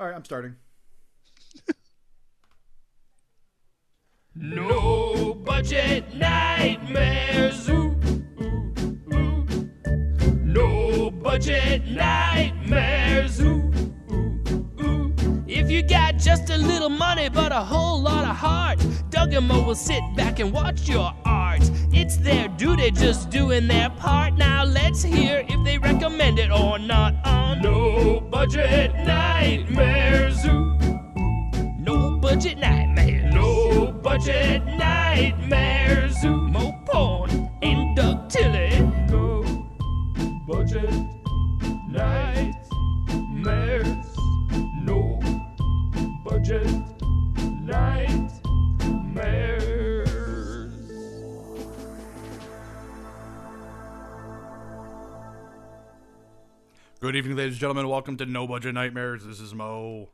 All right, I'm starting. No budget nightmares. Ooh, ooh, ooh. No budget nightmares. Just a little money but a whole lot of heart, Doug and Mo will sit back and watch your art. It's their duty just doing their part. Now let's hear if they recommend it or not. On no budget Nightmare Ooh. No budget Nightmare. No budget nightmares. Mo Good evening, ladies and gentlemen. Welcome to No Budget Nightmares. This is Mo.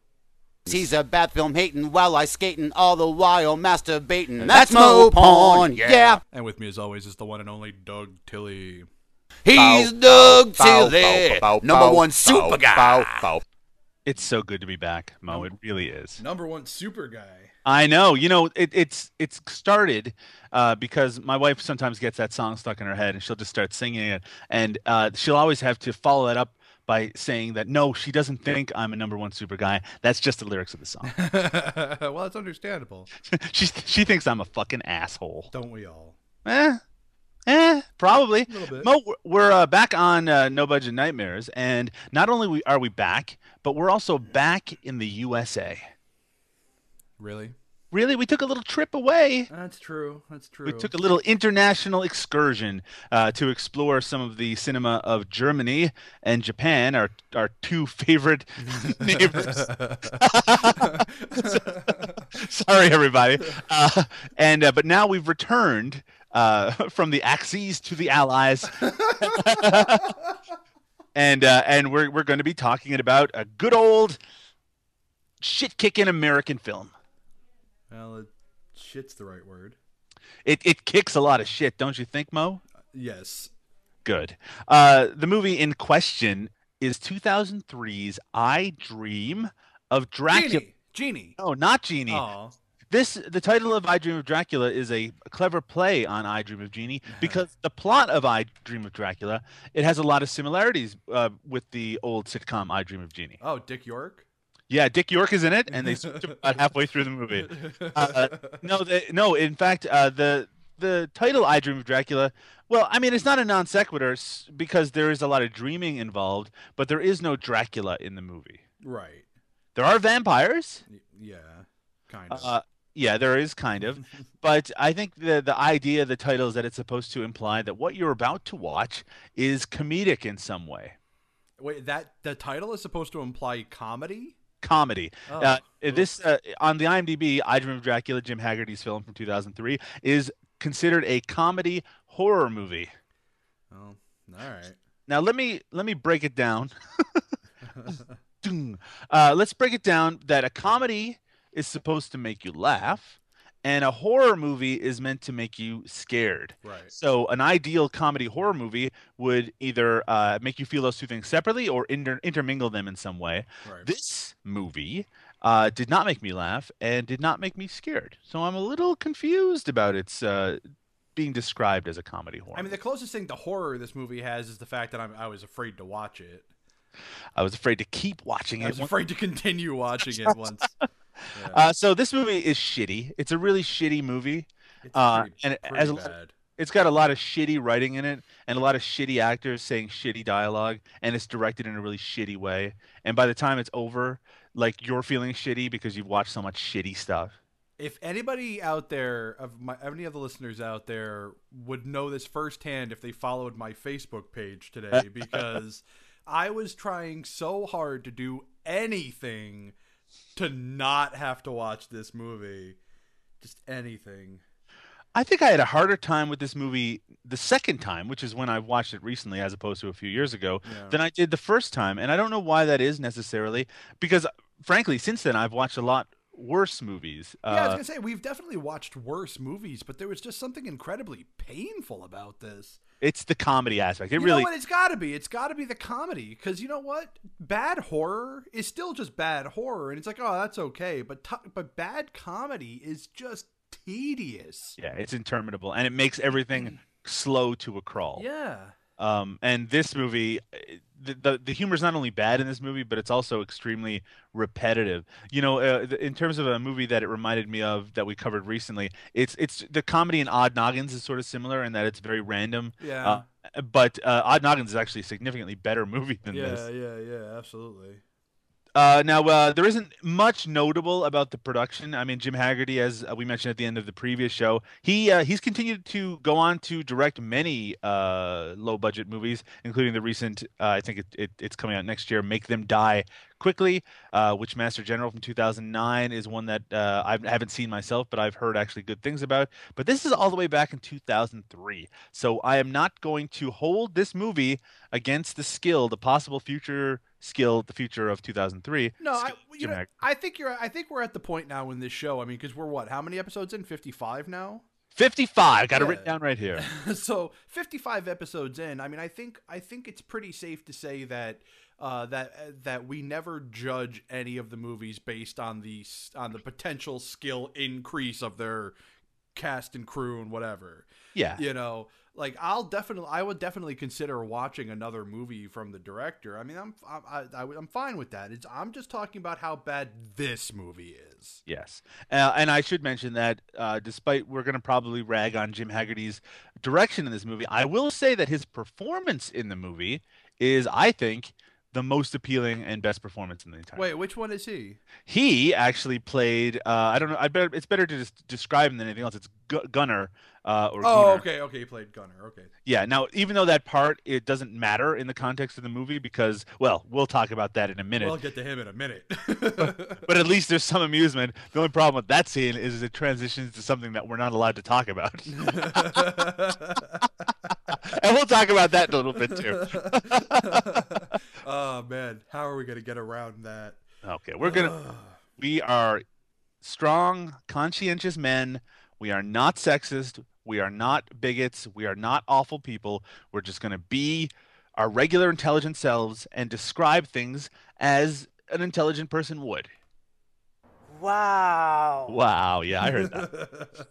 He's a bad film hating while I skating all the while masturbating. That's Mo Porn, yeah. And with me, as always, is the one and only Doug Tilley. He's Doug Tilley, number one super guy. It's so good to be back, Mo. It really is. Number one super guy. I know. You know, it, it's it's started uh, because my wife sometimes gets that song stuck in her head, and she'll just start singing it, and uh, she'll always have to follow that up by saying that no, she doesn't think I'm a number one super guy. That's just the lyrics of the song. well, it's understandable. she she thinks I'm a fucking asshole. Don't we all? Eh, eh, probably. A little bit. Mo, we're- we're uh, back on uh, No Budget Nightmares, and not only we, are we back, but we're also back in the USA. Really? Really, we took a little trip away. That's true. That's true. We took a little international excursion uh, to explore some of the cinema of Germany and Japan, our our two favorite neighbors. Sorry, everybody. Uh, and uh, but now we've returned uh, from the Axis to the Allies, and uh, and we're we're going to be talking about a good old shit kicking American film. Well, it, shit's the right word. It it kicks a lot of shit, don't you think, Mo? Yes. Good. Uh, the movie in question is 2003's I Dream of Dracula. Genie. Genie. No, not Genie. Aw. This the title of I Dream of Dracula is a clever play on I Dream of Jeannie because the plot of I Dream of Dracula it has a lot of similarities uh, with the old sitcom I Dream of Jeannie. Oh, Dick York. Yeah, Dick York is in it, and they switch about halfway through the movie. Uh, no, they, no. In fact, uh, the the title "I Dream of Dracula." Well, I mean, it's not a non sequitur because there is a lot of dreaming involved, but there is no Dracula in the movie. right. There are vampires. Yeah. Kind of. Uh, yeah, there is kind of, but I think the the idea, of the title is that it's supposed to imply that what you're about to watch is comedic in some way. Wait, that the title is supposed to imply comedy? Comedy. Oh, uh, this uh, on the IMDb, I Dream of Dracula, Jim Haggerty's film from 2003, is considered a comedy horror movie. Oh, all right. Now let me let me break it down. Uh, let's break it down that a comedy is supposed to make you laugh, and a horror movie is meant to make you scared. Right. So an ideal comedy horror movie would either uh, make you feel those two things separately or inter- intermingle them in some way. Right. This movie uh, did not make me laugh and did not make me scared. So I'm a little confused about its uh, being described as a comedy horror. I mean, the closest thing to horror this movie has is the fact that I'm, I was afraid to watch it. I was afraid to keep watching it. I was afraid to continue watching it once. Yeah. Uh, so this movie is shitty. It's a really shitty movie. It's uh, pretty, and pretty has a lot- bad. It's got a lot of shitty writing in it and a lot of shitty actors saying shitty dialogue, and it's directed in a really shitty way. And by the time it's over, like you're feeling shitty because you've watched so much shitty stuff. If anybody out there of my any of the listeners out there would know this firsthand if they followed my Facebook page today because I was trying so hard to do anything to not have to watch this movie. Just anything. I think I had a harder time with this movie the second time, which is when I watched it recently as opposed to a few years ago, Yeah. than I did the first time. And I don't know why that is necessarily, because frankly, since then I've watched a lot worse movies. Yeah, I was Uh, gonna say we've definitely watched worse movies, but there was just something incredibly painful about this. it's the comedy aspect. It you really know what? It's got to be. It's got to be the comedy because you know what? Bad horror is still just bad horror, and it's like, oh, that's okay. But t- but bad comedy is just tedious. yeah, it's interminable, and it makes everything slow to a crawl. Yeah. Um, and this movie, the, the the humor is not only bad in this movie, but it's also extremely repetitive. You know, uh, in terms of a movie that it reminded me of that we covered recently, it's it's the comedy in Odd Noggins is sort of similar in that it's very random. Yeah. Uh, but uh, Odd Noggins is actually a significantly better movie than yeah, this. Yeah, yeah, yeah, absolutely. Uh, now, uh, there isn't much notable about the production. I mean, Jim Haggerty, as uh, we mentioned at the end of the previous show, he uh, he's continued to go on to direct many uh, low-budget movies, including the recent. Uh, I think it, it, it's coming out next year. Make Them Die Quickly, uh, Witchmaster General from 2009 is one that uh, I haven't seen myself, but I've heard actually good things about. But this is all the way back in 2003, so I am not going to hold this movie against the skill, the possible future skill, the future of 2003. No, I, skill you know, I think you're. I think we're at the point now in this show. I mean, because we're what? How many episodes in? Fifty-five now. 55. Got it written down right here. so 55 episodes in i mean i think i think it's pretty safe to say that uh, that that we never judge any of the movies based on the on the potential skill increase of their cast and crew and whatever Yeah. you know like i'll definitely i would definitely consider watching another movie from the director i mean i'm i, I, i'm fine with that it's i'm just talking about how bad this movie is Yes. Uh, and I should mention that uh, despite we're going to probably rag on Jim Haggerty's direction in this movie, I will say that his performance in the movie is, I think, the most appealing and best performance in the entire. wait which one is he He actually played. Uh, I don't know. I better. It's better to just describe him than anything else. It's Gu- Gunner. Uh, or oh Gunner. okay okay he played gunner okay Yeah. Now, even though that part it doesn't matter in the context of the movie because, well, we'll talk about that in a minute. we'll get to him in a minute but at least there's some amusement. The only problem with that scene is it transitions to something that we're not allowed to talk about. and we'll talk about that in a little bit too. oh man, how are we gonna get around that? Okay, we're gonna we are strong, conscientious men. We are not sexist. We are not bigots. We are not awful people. We're just gonna be our regular intelligent selves and describe things as an intelligent person would. Wow. Wow, yeah, I heard that.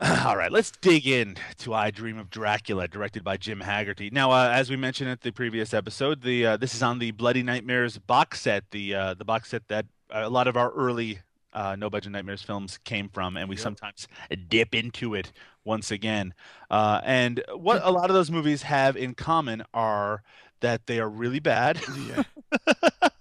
All right, let's dig in to "I Dream of Dracula," directed by Jim Haggerty. Now, uh, as we mentioned at the previous episode, the uh, this is on the Bloody Nightmares box set, the uh, the box set that a lot of our early uh, No Budget Nightmares films came from, and we Yep. sometimes dip into it once again. Uh, and what a lot of those movies have in common are that they are really bad. yeah.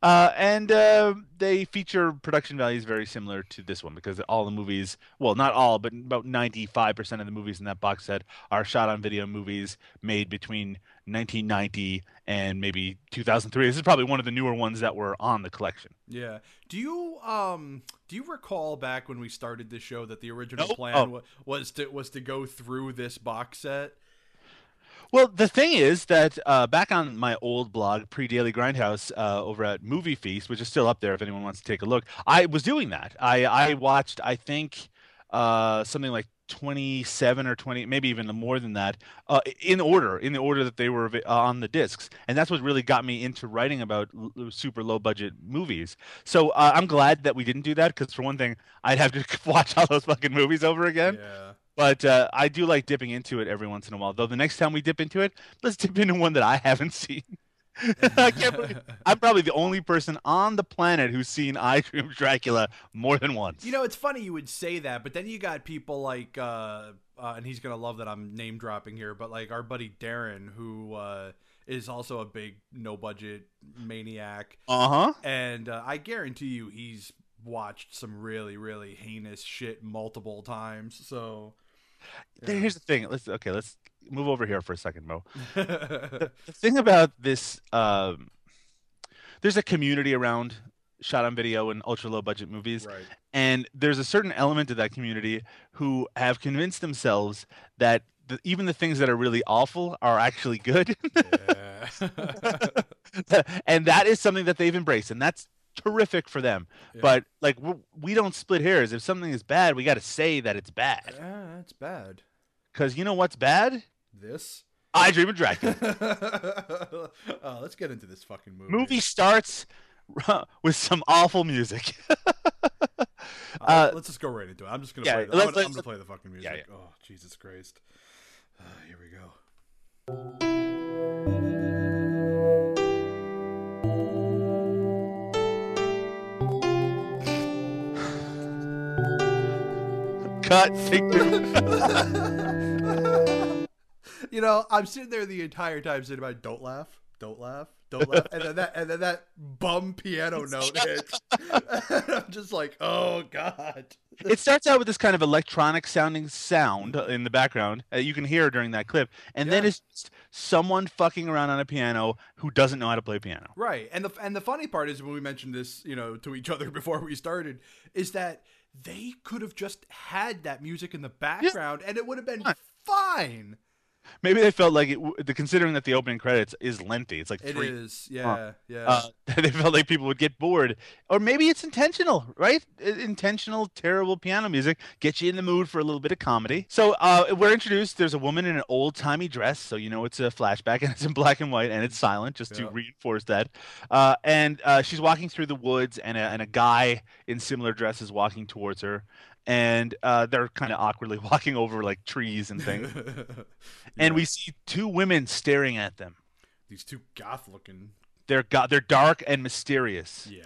uh, and uh, they feature production values very similar to this one because all the movies, well, not all, but about 95% of the movies in that box set are shot on video movies made between 1990 and maybe 2003. This is probably one of the newer ones that were on the collection. Yeah. Do you um do you recall back when we started this show that the original Nope. plan Oh. was to was to go through this box set? Well, the thing is that uh, back on my old blog, pre Daily Grindhouse, uh, over at Movie Feast, which is still up there if anyone wants to take a look, I was doing that. I, I watched, I think, uh, something like 27 or 20, maybe even more than that, uh, in order, in the order that they were uh, on the discs. And that's what really got me into writing about l- super low budget movies. So uh, I'm glad that we didn't do that because, for one thing, I'd have to watch all those fucking movies over again. Yeah. But uh, I do like dipping into it every once in a while. Though the next time we dip into it, let's dip into one that I haven't seen. I can't believe I'm probably the only person on the planet who's seen I Dream Dracula more than once. You know, it's funny you would say that, but then you got people like, uh, uh, and he's gonna love that I'm name dropping here, but like our buddy Darren, who uh, is also a big no budget maniac, uh huh. and uh, I guarantee you he's watched some really really heinous shit multiple times. So Here's the thing. Let's okay. Let's move over here for a second, Mo. the thing about this, um, there's a community around shot on video and ultra low budget movies. right. And there's a certain element of that community who have convinced themselves that the, even the things that are really awful are actually good. And that is something that they've embraced. And that's terrific for them. Yeah. But like we don't split hairs. If something is bad, we got to say that it's bad. That's bad. Because you know what's bad? This. I Dream of Dracula. oh, let's get into this fucking movie. Movie starts with some awful music. Uh, uh, let's just go right into it. I'm just gonna yeah, play. The, I'm, let's- I'm let's- gonna play the fucking music. yeah, yeah. Oh, Jesus Christ. Uh, here we go. Cut. You know, I'm sitting there the entire time saying about don't laugh, don't laugh, don't laugh, and then that and then that bum piano note hits. I'm just like, oh god. it starts out with this kind of electronic sounding sound in the background uh, you can hear during that clip and then it's just someone fucking around on a piano who doesn't know how to play piano Right, and the and the funny part is when we mentioned this, you know, to each other before we started, is that they could have just had that music in the background and it would have been Fine. fine. Maybe they felt like it the considering that the opening credits is lengthy it's like It three is, yeah, yeah. uh, they felt like people would get bored. Or maybe it's intentional right? Intentional terrible piano music gets you in the mood for a little bit of comedy. So uh, we're introduced there's a woman in an old-timey dress so you know it's a flashback and it's in black and white and it's silent just to reinforce that. Uh, and uh, she's walking through the woods and a, and a guy in similar dress is walking towards her and uh, they're kind of awkwardly walking over like trees and things and we see two women staring at them these two goth looking. they're go- they're dark and mysterious Yeah.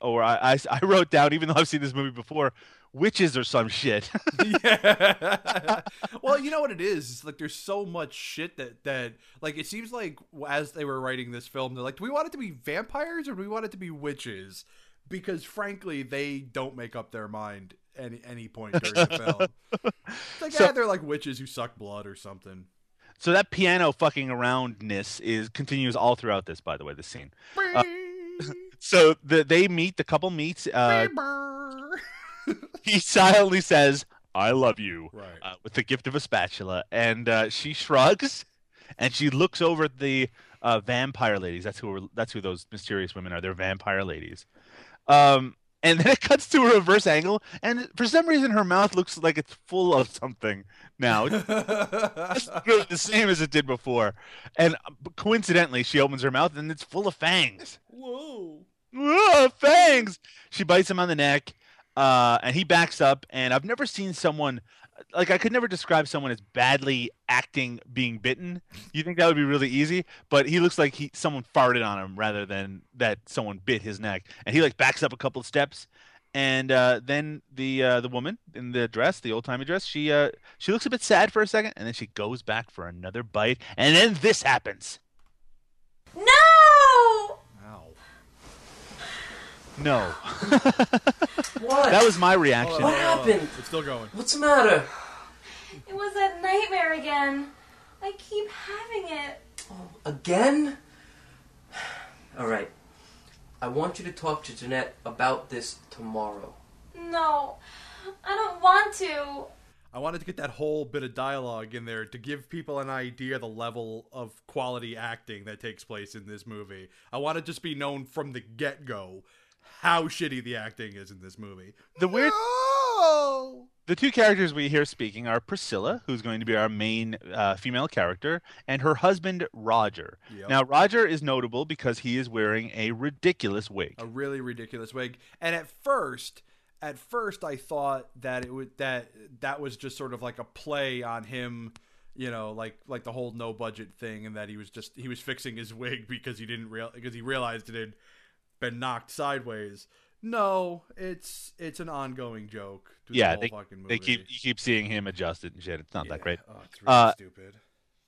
or I, I, I wrote down, even though I've seen this movie before, witches or some shit. yeah. well, you know what it is? It's like there's so much shit that that like it seems like as they were writing this film, they're like, do we want it to be vampires or do we want it to be witches? Because frankly, they don't make up their mind any any point during the film. It's like, So- yeah, they're like witches who suck blood or something. so that piano fucking aroundness is continues all throughout this. By the way, this scene. Uh, So the they meet, the couple meets. Uh, he silently says, "I love you," right. uh, with the gift of a spatula, and uh, she shrugs, and she looks over at the uh, vampire ladies. That's who. That's who those mysterious women are. They're vampire ladies. Um, and then it cuts to a reverse angle, and for some reason, her mouth looks like it's full of something now. It's really the same as it did before, and uh, coincidentally, she opens her mouth and it's full of fangs. Whoa. Whoa, fangs! She bites him on the neck, uh, and he backs up. And I've never seen someone like I could never describe someone as badly acting being bitten. You think that would be really easy, but he looks like he someone farted on him rather than that someone bit his neck. And he like backs up a couple of steps, and uh, then the uh, the woman in the dress, the old timey dress, she uh, she looks a bit sad for a second, and then she goes back for another bite, and then this happens. No! No, What? that was my reaction. What happened? It's still going. What's the matter? It was that nightmare again. I keep having it. Oh, again? All right. I want you to talk to Jeanette about this tomorrow. No, I don't want to. I wanted to get that whole bit of dialogue in there to give people an idea the level of quality acting that takes place in this movie. I want to just be known from the get go how shitty the acting is in this movie. The weird No! the two characters we hear speaking are Priscilla, who's going to be our main uh, female character, and her husband Roger. Yep. Now Roger is notable because he is wearing a ridiculous wig. a really ridiculous wig. And at first, at first, I thought that it would that that was just sort of like a play on him, you know, like like the whole no budget thing, and that he was just he was fixing his wig because he didn't real because he realized it had been knocked sideways. No, it's it's an ongoing joke. yeah, they, fucking movie. they keep you keep seeing him adjusted and shit. It's not that great. Oh, it's really Uh, stupid.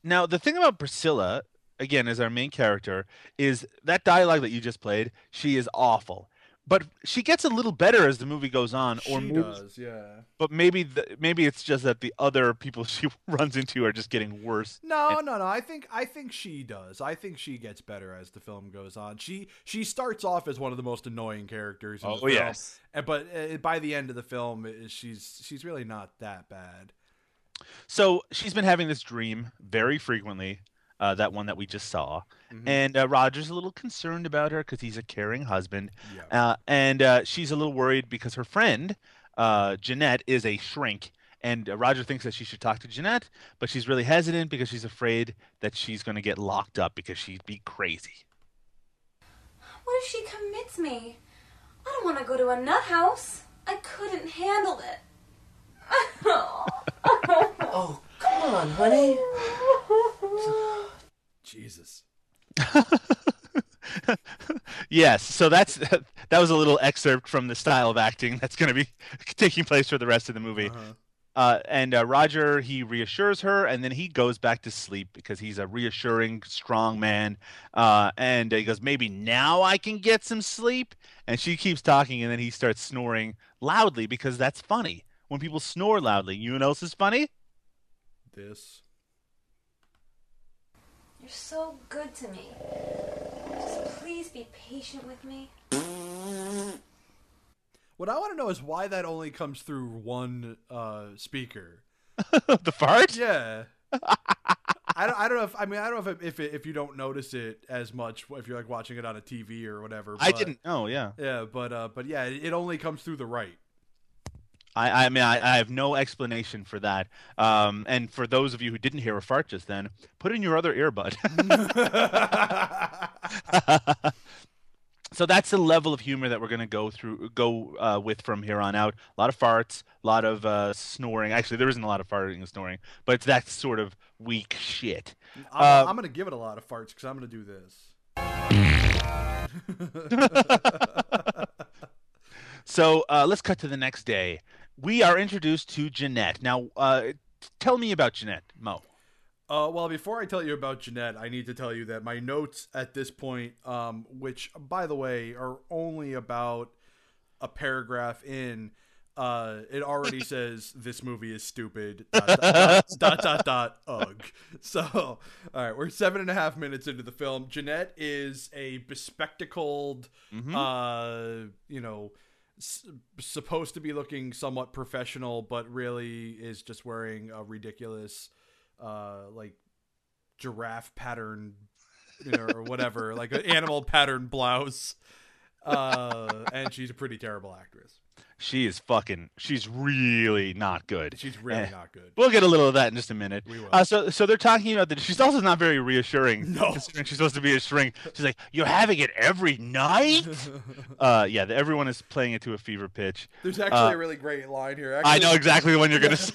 Now the thing about Priscilla, again, as our main character, is that dialogue that you just played. She is awful, but she gets a little better as the movie goes on, or She moves does, yeah. but maybe the, maybe it's just that the other people she runs into are just getting worse. No, no, no. I think I think she does. I think she gets better as the film goes on. She she starts off as one of the most annoying characters. In the Oh, film, yes. and- but uh, by the end of the film, uh, she's she's really not that bad. So she's been having this dream very frequently uh, that one that we just saw. Mhm. And uh, Roger's a little concerned about her because he's a caring husband. Yeah. Uh, and uh, she's a little worried because her friend, uh, Jeanette, is a shrink. And uh, Roger thinks that she should talk to Jeanette, but she's really hesitant because she's afraid that she's going to get locked up because she'd be crazy. What if she commits me? I don't want to go to a nut house. I couldn't handle it. Oh, come on, honey. Jesus. yes, so that's that was a little excerpt from the style of acting that's going to be taking place for the rest of the movie. Uh-huh. Uh, and uh, Roger he reassures her, and then he goes back to sleep because he's a reassuring, strong man. Uh, and he goes, maybe now I can get some sleep. And she keeps talking, and then he starts snoring loudly because that's funny. When people snore loudly, you know what else is funny? This. You're so good to me. Just please be patient with me. What I want to know is why that only comes through one uh, speaker. the fart? Yeah. I don't, I don't know if I mean I don't know if if, it, if you don't notice it as much if you're like watching it on a TV or whatever. I didn't know. Yeah, Yeah, but uh, but yeah, it, it only comes through the right. I, I mean, I, I have no explanation for that. Um, and for those of you who didn't hear a fart just then, put in your other earbud. so that's the level of humor that we're going to go through, go uh, with from here on out. A lot of farts, a lot of uh, snoring. Actually, there isn't a lot of farting and snoring, but it's that sort of weak shit. I'm, Uh, I'm gonna give it a lot of farts because I'm gonna do this. So uh, let's cut to the next day. We are introduced to Jeanette. Now, uh, tell me about Jeanette, Mo. Uh, well, before I tell you about Jeanette, I need to tell you that my notes at this point, um, which by the way are only about a paragraph in, uh, it already says this movie is stupid. Dot dot dot, dot dot ugh. So, all right, we're seven and a half minutes into the film. Jeanette is a bespectacled, Mhm. uh, you know, supposed to be looking somewhat professional, but really is just wearing a ridiculous, uh, like giraffe pattern, you know, or whatever, like an animal pattern blouse. Uh, and she's a pretty terrible actress. She is fucking. She's really not good. She's really Eh. not good. We'll get a little of that in just a minute. We will. Uh, so, so they're talking about that. She's also not very reassuring. No. considering she's supposed to be a shrink. She's like, "You're having it every night." uh, yeah, everyone is playing it to a fever pitch. There's actually Uh, a really great line here. I know exactly the one you're gonna say.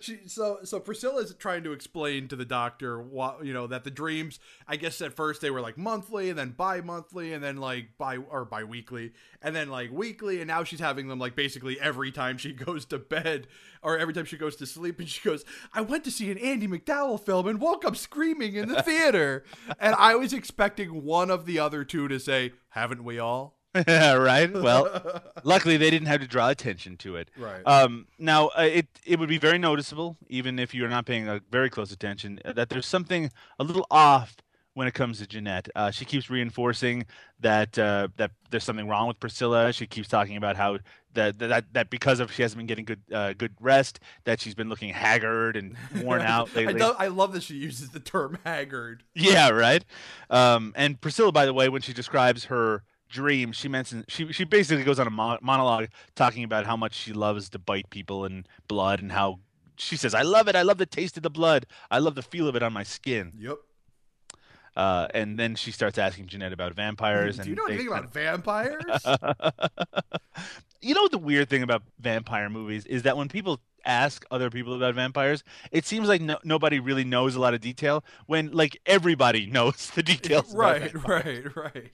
She so so Priscilla's trying to explain to the doctor what you know that the dreams I guess at first they were like monthly and then bi-monthly and then like bi or bi-weekly and then like weekly and now she's having them like basically every time she goes to bed or every time she goes to sleep and she goes I went to see an Andie MacDowell film and woke up screaming in the theater. And I was expecting one of the other two to say haven't we all right. Well, luckily they didn't have to draw attention to it. Right. Um, now uh, it it would be very noticeable, even if you're not paying a very close attention, uh, that there's something a little off when it comes to Jeanette. Uh, she keeps reinforcing that uh, that there's something wrong with Priscilla. She keeps talking about how that that, that because of she hasn't been getting good uh, good rest, that she's been looking haggard and worn out I, lately. I love that she uses the term haggard Yeah, right. Um, and Priscilla, by the way, when she describes her dream, she mentions she she basically goes on a mo- monologue talking about how much she loves to bite people and blood, and how she says, "I love it. I love the taste of the blood. I love the feel of it on my skin." yep Uh, and then she starts asking Jeanette about vampires. do and you know anything about vampires you know what the weird thing about vampire movies is that when people ask other people about vampires, it seems like no, nobody really knows a lot of detail. When like everybody knows the details. right right right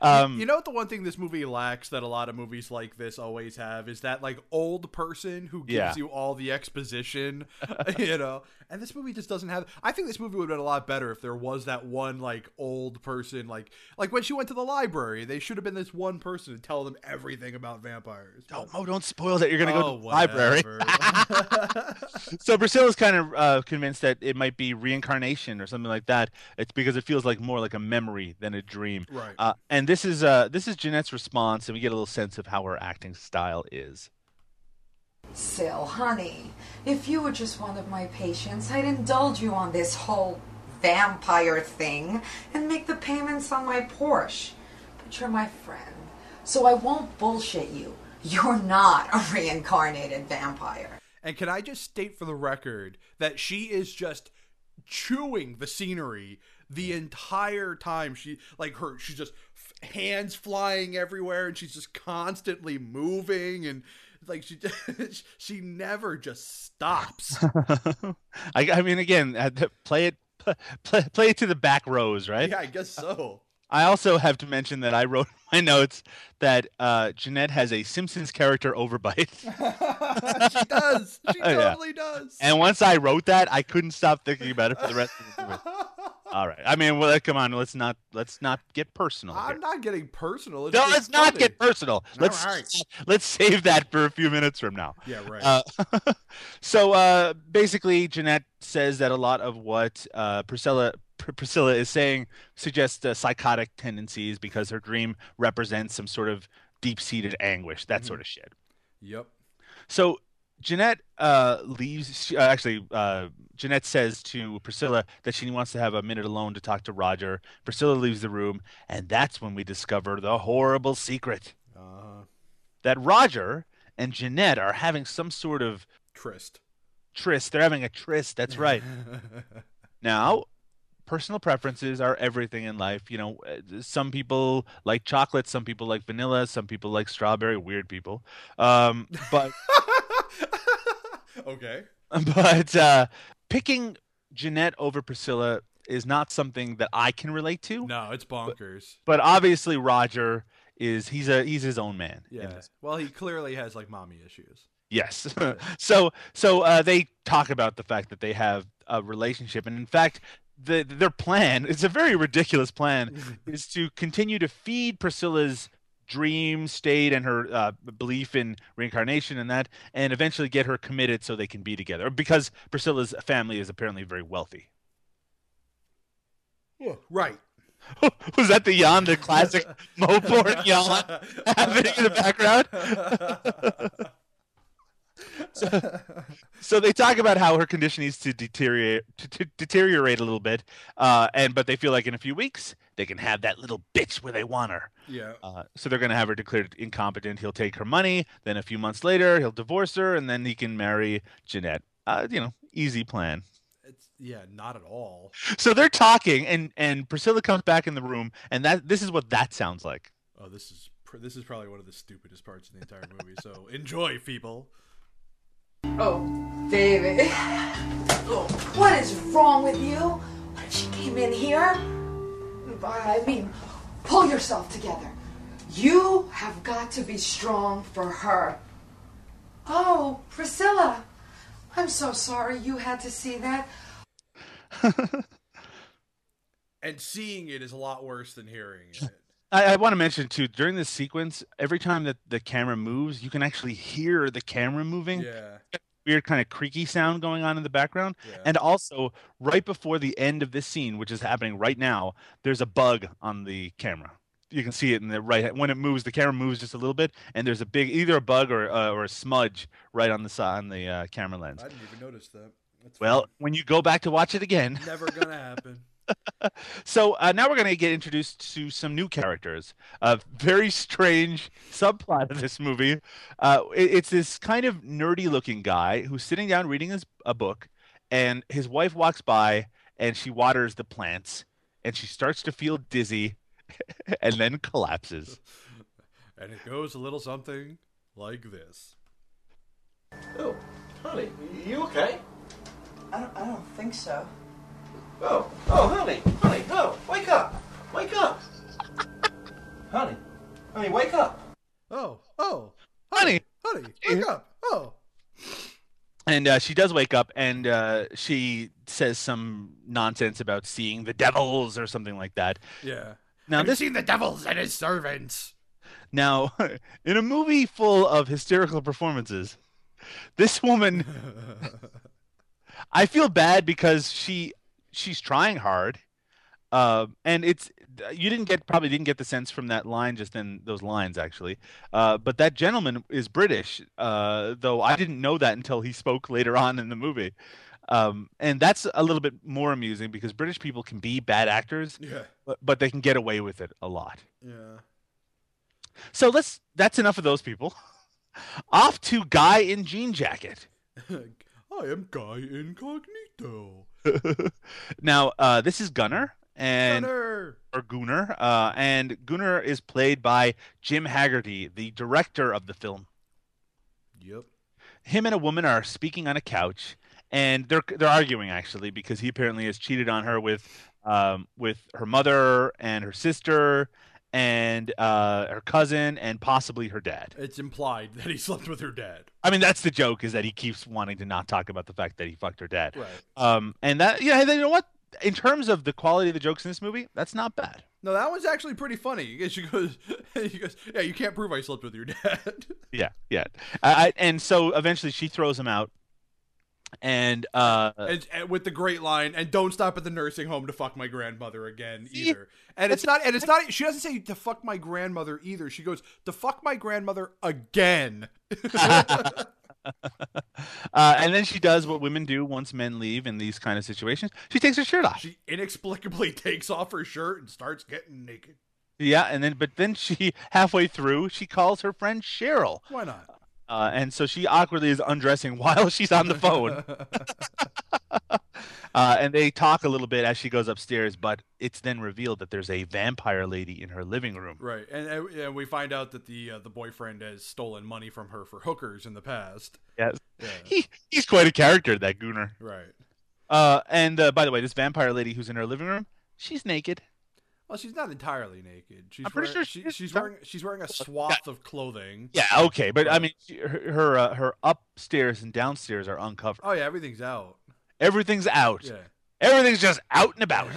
um, you know what the one thing this movie lacks that a lot of movies like this always have is that like old person who gives Yeah. you all the exposition you know and this movie just doesn't have i think this movie would have been a lot better if there was that one like old person like like when she went to the library they should have been this one person to tell them everything about vampires oh, Mo, don't spoil that. You're gonna Oh, go to library. so Priscilla's kind of uh, convinced that it might be reincarnation or something like that. It's because it feels like more like a memory than a dream. Right. Uh, and this is uh, this is Jeanette's response, and we get a little sense of how her acting style is. Sil, honey, if you were just one of my patients, I'd indulge you on this whole vampire thing and make the payments on my Porsche. But you're my friend, so I won't bullshit you. You're not a reincarnated vampire. And can I just state for the record that she is just chewing the scenery the entire time. She like her she's just f- hands flying everywhere and she's just constantly moving and like she she never just stops. I, I mean, again, uh, play it play, play it to the back rows, right? yeah, I guess so. I also have to mention that I wrote in my notes that uh, Jeanette has a Simpsons character overbite. she does. She Oh, yeah. totally does. And once I wrote that, I couldn't stop thinking about it for the rest of the movie. All right. I mean, well, come on. Let's not let's not get personal. I'm here. not getting personal. It's No, let's not get personal. Let's right. let's save that for a few minutes from now. Yeah, right. Uh, so uh, basically, Jeanette says that a lot of what uh, Priscilla Pr- Priscilla is saying suggests uh, psychotic tendencies because her dream represents some sort of deep-seated anguish, that sort of shit. yep. So Jeanette uh, leaves. She, uh, actually, uh, Jeanette says to Priscilla that she wants to have a minute alone to talk to Roger. Priscilla leaves the room, and that's when we discover the horrible secret Uh, that Roger and Jeanette are having some sort of tryst. tryst. They're having a tryst. That's right. now, personal preferences are everything in life. You know, uh, some people like chocolate, some people like vanilla, some people like strawberry. Weird people. Um, but okay. but uh, picking Jeanette over Priscilla is not something that I can relate to. No, it's bonkers. But obviously, Roger is he's a he's his own man. Yeah. Well, he clearly has like mommy issues. Yes. so so uh, they talk about the fact that they have a relationship, and in fact, the their plan it's a very ridiculous plan is to continue to feed Priscilla's dream state and her uh, belief in reincarnation and that, and eventually get her committed so they can be together. Because Priscilla's family is apparently very wealthy. Right. Was that the yawn, the classic Moporn yawn happening in the background? So, so they talk about how her condition needs to deteriorate to, to deteriorate a little bit, uh, and but they feel like in a few weeks they can have that little bitch where they want her. Yeah. Uh, so they're going to have her declared incompetent. He'll take her money. Then a few months later, he'll divorce her, and then he can marry Jeanette. Uh, you know, easy plan. It's yeah, not at all. So they're talking, and and Priscilla comes back in the room, and that this is what that sounds like. Oh, this is pr- this is probably one of the stupidest parts of the entire movie. So enjoy, people. Oh, baby. Oh, what is wrong with you? When she came in here? I mean, pull yourself together. You have got to be strong for her. Oh, Priscilla. I'm so sorry you had to see that. And seeing it is a lot worse than hearing it. I, I want to mention too during this sequence, every time that the camera moves, you can actually hear the camera moving. Yeah. Weird kind of creaky sound going on in the background. Yeah. And also, right before the end of this scene, which is happening right now, there's a bug on the camera. You can see it in the right when it moves. The camera moves just a little bit, and there's a big either a bug or uh, or a smudge right on the side on the uh, camera lens. I didn't even notice that. That's Well, fine. when you go back to watch it again, never gonna happen. so uh, now we're going to get introduced to some new characters. A very strange subplot of this movie. Uh, it- it's this kind of nerdy-looking guy who's sitting down reading his, a book, and his wife walks by and she waters the plants, and she starts to feel dizzy, and then collapses. And it goes a little something like this. Oh, honey, you okay? I don't, I don't think so. Oh, oh, honey, honey, no, wake up, wake up, honey, honey, wake up. Oh, oh, Honey, honey, wake up! Oh, and uh, she does wake up, and uh, she says some nonsense about seeing the devils or something like that. yeah. Now Have you this seen the devils and his servants? Now, in a movie full of hysterical performances, this woman, I feel bad because she she's trying hard, uh, and it's you didn't get probably didn't get the sense from that line just then those lines actually. Uh, but that gentleman is British, uh, though I didn't know that until he spoke later on in the movie. Um, and that's a little bit more amusing because British people can be bad actors, Yeah. but, but they can get away with it a lot. Yeah. So let's that's enough of those people. Off to Guy in Jean Jacket. I am Guy Incognito. Now, uh, this is Gunner and Gunner. or Gunner, uh, and Gunner is played by Jim Haggerty, the director of the film. Yep. Him and a woman are speaking on a couch, and they're they're arguing actually because he apparently has cheated on her with um, with her mother and her sister and uh, her cousin and possibly her dad. It's implied that he slept with her dad. I mean, that's the joke is that he keeps wanting to not talk about the fact that he fucked her dad. Right. Um, and that yeah, you know what? In terms of the quality of the jokes in this movie, that's not bad. No, that one's actually pretty funny. She goes, she goes, yeah, you can't prove I slept with your dad. Yeah, yeah. I, I, and so eventually she throws him out, and uh, and, and with the great line, and don't stop at the nursing home to fuck my grandmother again either. And it's not, and it's not. She doesn't say to fuck my grandmother either. She goes to fuck my grandmother again. uh, and then she does what women do once men leave in these kind of situations. She takes her shirt off. She inexplicably takes off her shirt and starts getting naked. Yeah, and then but then she halfway through she calls her friend Cheryl. Why not? Uh, and so she awkwardly is undressing while she's on the phone. uh, and they talk a little bit as she goes upstairs, but it's then revealed that there's a vampire lady in her living room. Right, and, and we find out that the uh, the boyfriend has stolen money from her for hookers in the past. Yes, Yeah. he he's quite a character, that Gooner. Right. Uh, and uh, by the way, this vampire lady who's in her living room, she's naked. Well, she's not entirely naked. She's I'm pretty wearing, sure she, she she's wearing she's wearing a swath of clothing. Yeah, okay, but I mean, she, her her, uh, her upstairs and downstairs are uncovered. Oh yeah, everything's out. Everything's out. Yeah. Everything's just out and about.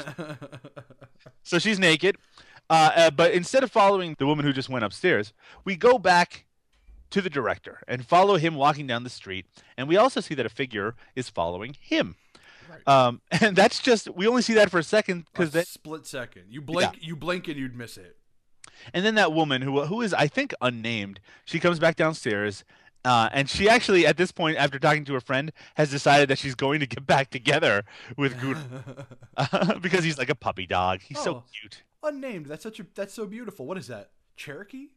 so she's naked. Uh, uh, but instead of following the woman who just went upstairs, we go back to the director and follow him walking down the street. And we also see that a figure is following him. Um, and that's just we only see that for a second because a that split second. You blink, you blink, and you'd miss it. and then that woman who who is I think unnamed, she comes back downstairs. Uh, and she actually, at this point, after talking to her friend, has decided that she's going to get back together with Gunnar uh, because he's like a puppy dog. He's so Oh. cute. Unnamed. That's such a. That's so beautiful. What is that? Cherokee?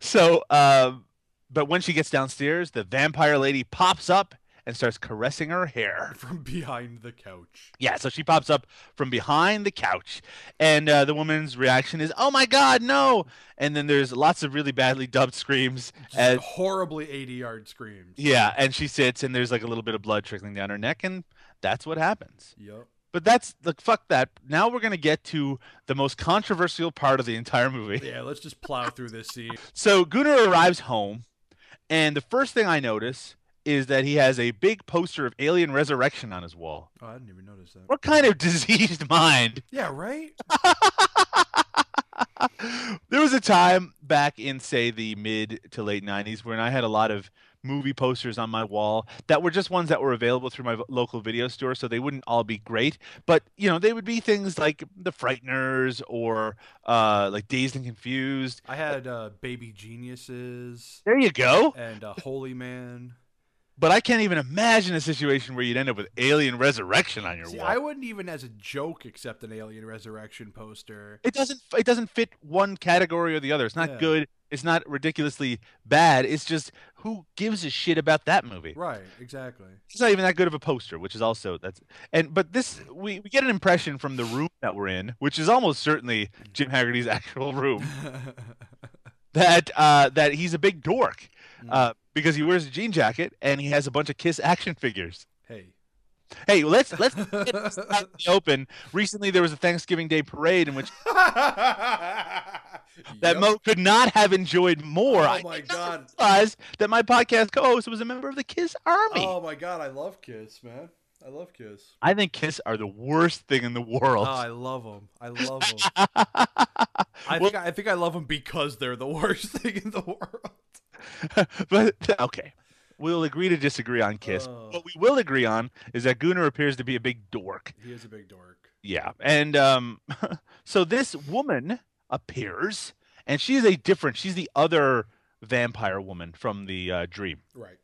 so, um, but when she gets downstairs, the vampire lady pops up and starts caressing her hair. From behind the couch. Yeah, so she pops up from behind the couch, and uh, the woman's reaction is, "Oh my God, no!" And then there's lots of really badly dubbed screams. As, Horribly ADR screams. yeah, and she sits, and there's like a little bit of blood trickling down her neck, and that's what happens. Yep. But that's like fuck that. Now we're gonna get to the most controversial part of the entire movie. Yeah. Let's just plow through this scene. So Gunnar arrives home, and the first thing I notice is that he has a big poster of Alien Resurrection on his wall. Oh, I didn't even notice that. What kind of diseased mind? Yeah. Right. There was a time back in, say, the mid to late 90s when I had a lot of movie posters on my wall that were just ones that were available through my v- local video store, so they wouldn't all be great. But, you know, they would be things like The Frighteners or uh, like Dazed and Confused. I had uh, Baby Geniuses There you go. and uh, Holy Man. But I can't even imagine a situation where you'd end up with Alien Resurrection on your See, wall. I wouldn't even, as a joke, accept an Alien Resurrection poster. It doesn't. It doesn't fit one category or the other. It's not Yeah. good. It's not ridiculously bad. It's just who gives a shit about that movie? Right. Exactly. It's not even that good of a poster, which is also that's and but this we, we get an impression from the room that we're in, which is almost certainly Jim Haggerty's actual room, that uh, that he's a big dork uh, because he wears a jean jacket and he has a bunch of Kiss action figures. hey. Hey, let's let's get this out in the open. Recently, there was a Thanksgiving Day parade in which that Yep. Mo could not have enjoyed more. Oh my not God. realize that my podcast co-host was a member of the Kiss Army. Oh my god, I love Kiss, man. I love Kiss. I think Kiss are the worst thing in the world. Oh, I love them. I love them. I think I, I think I love them because they're the worst thing in the world. but okay, we'll agree to disagree on Kiss. Oh. What we will agree on is that Gunnar appears to be a big dork. He is a big dork. Yeah, and um, so this woman appears, and she is a different. She's the other vampire woman from the uh, dream. Right.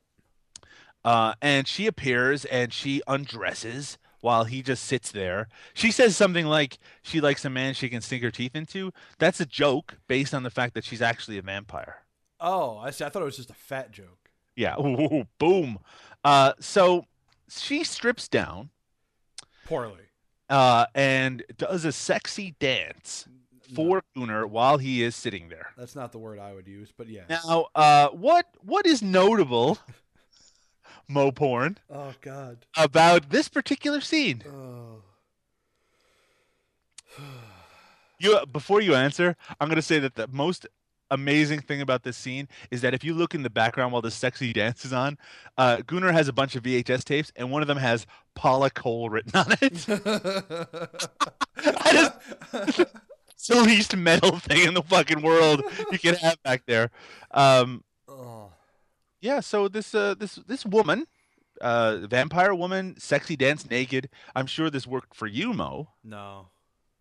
Uh, and she appears and she undresses while he just sits there. She says something like she likes a man she can sink her teeth into. That's a joke based on the fact that she's actually a vampire. Oh, I see. I thought it was just a fat joke. Yeah. Ooh, boom. Uh, so she strips down Poorly. uh, and does a sexy dance for Gunnar while he is sitting there. That's not the word I would use, but yeah. Now, uh, what what is notable, Mo porn, Oh God. about this particular scene? Oh. You before you answer, I'm gonna say that the most amazing thing about this scene is that if you look in the background while the sexy dance is on, uh, Gunnar has a bunch of VHS tapes, and one of them has Paula Cole written on it. I just, it's the least metal thing in the fucking world you can have back there. Um, oh. yeah, so this uh, this this woman, uh, vampire woman, sexy dance naked. I'm sure this worked for you, Mo. No.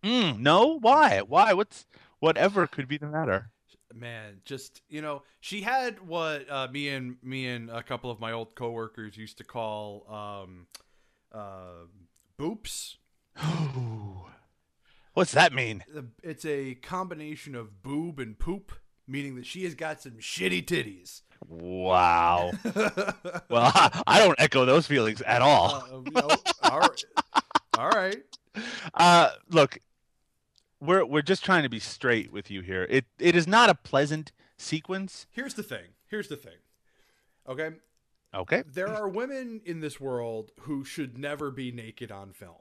Mm, no, why? Why? What's whatever could be the matter? Man, just you know, she had what uh, me and me and a couple of my old coworkers used to call um, uh, boops. What's that mean? It's a combination of boob and poop, meaning that she has got some shitty titties. Wow. well, I don't echo those feelings at all. Uh, you know, all right. All right. Uh, look, we're we're just trying to be straight with you here. It it is not a pleasant sequence. Here's the thing. Here's the thing. Okay. Okay. There are women in this world who should never be naked on film.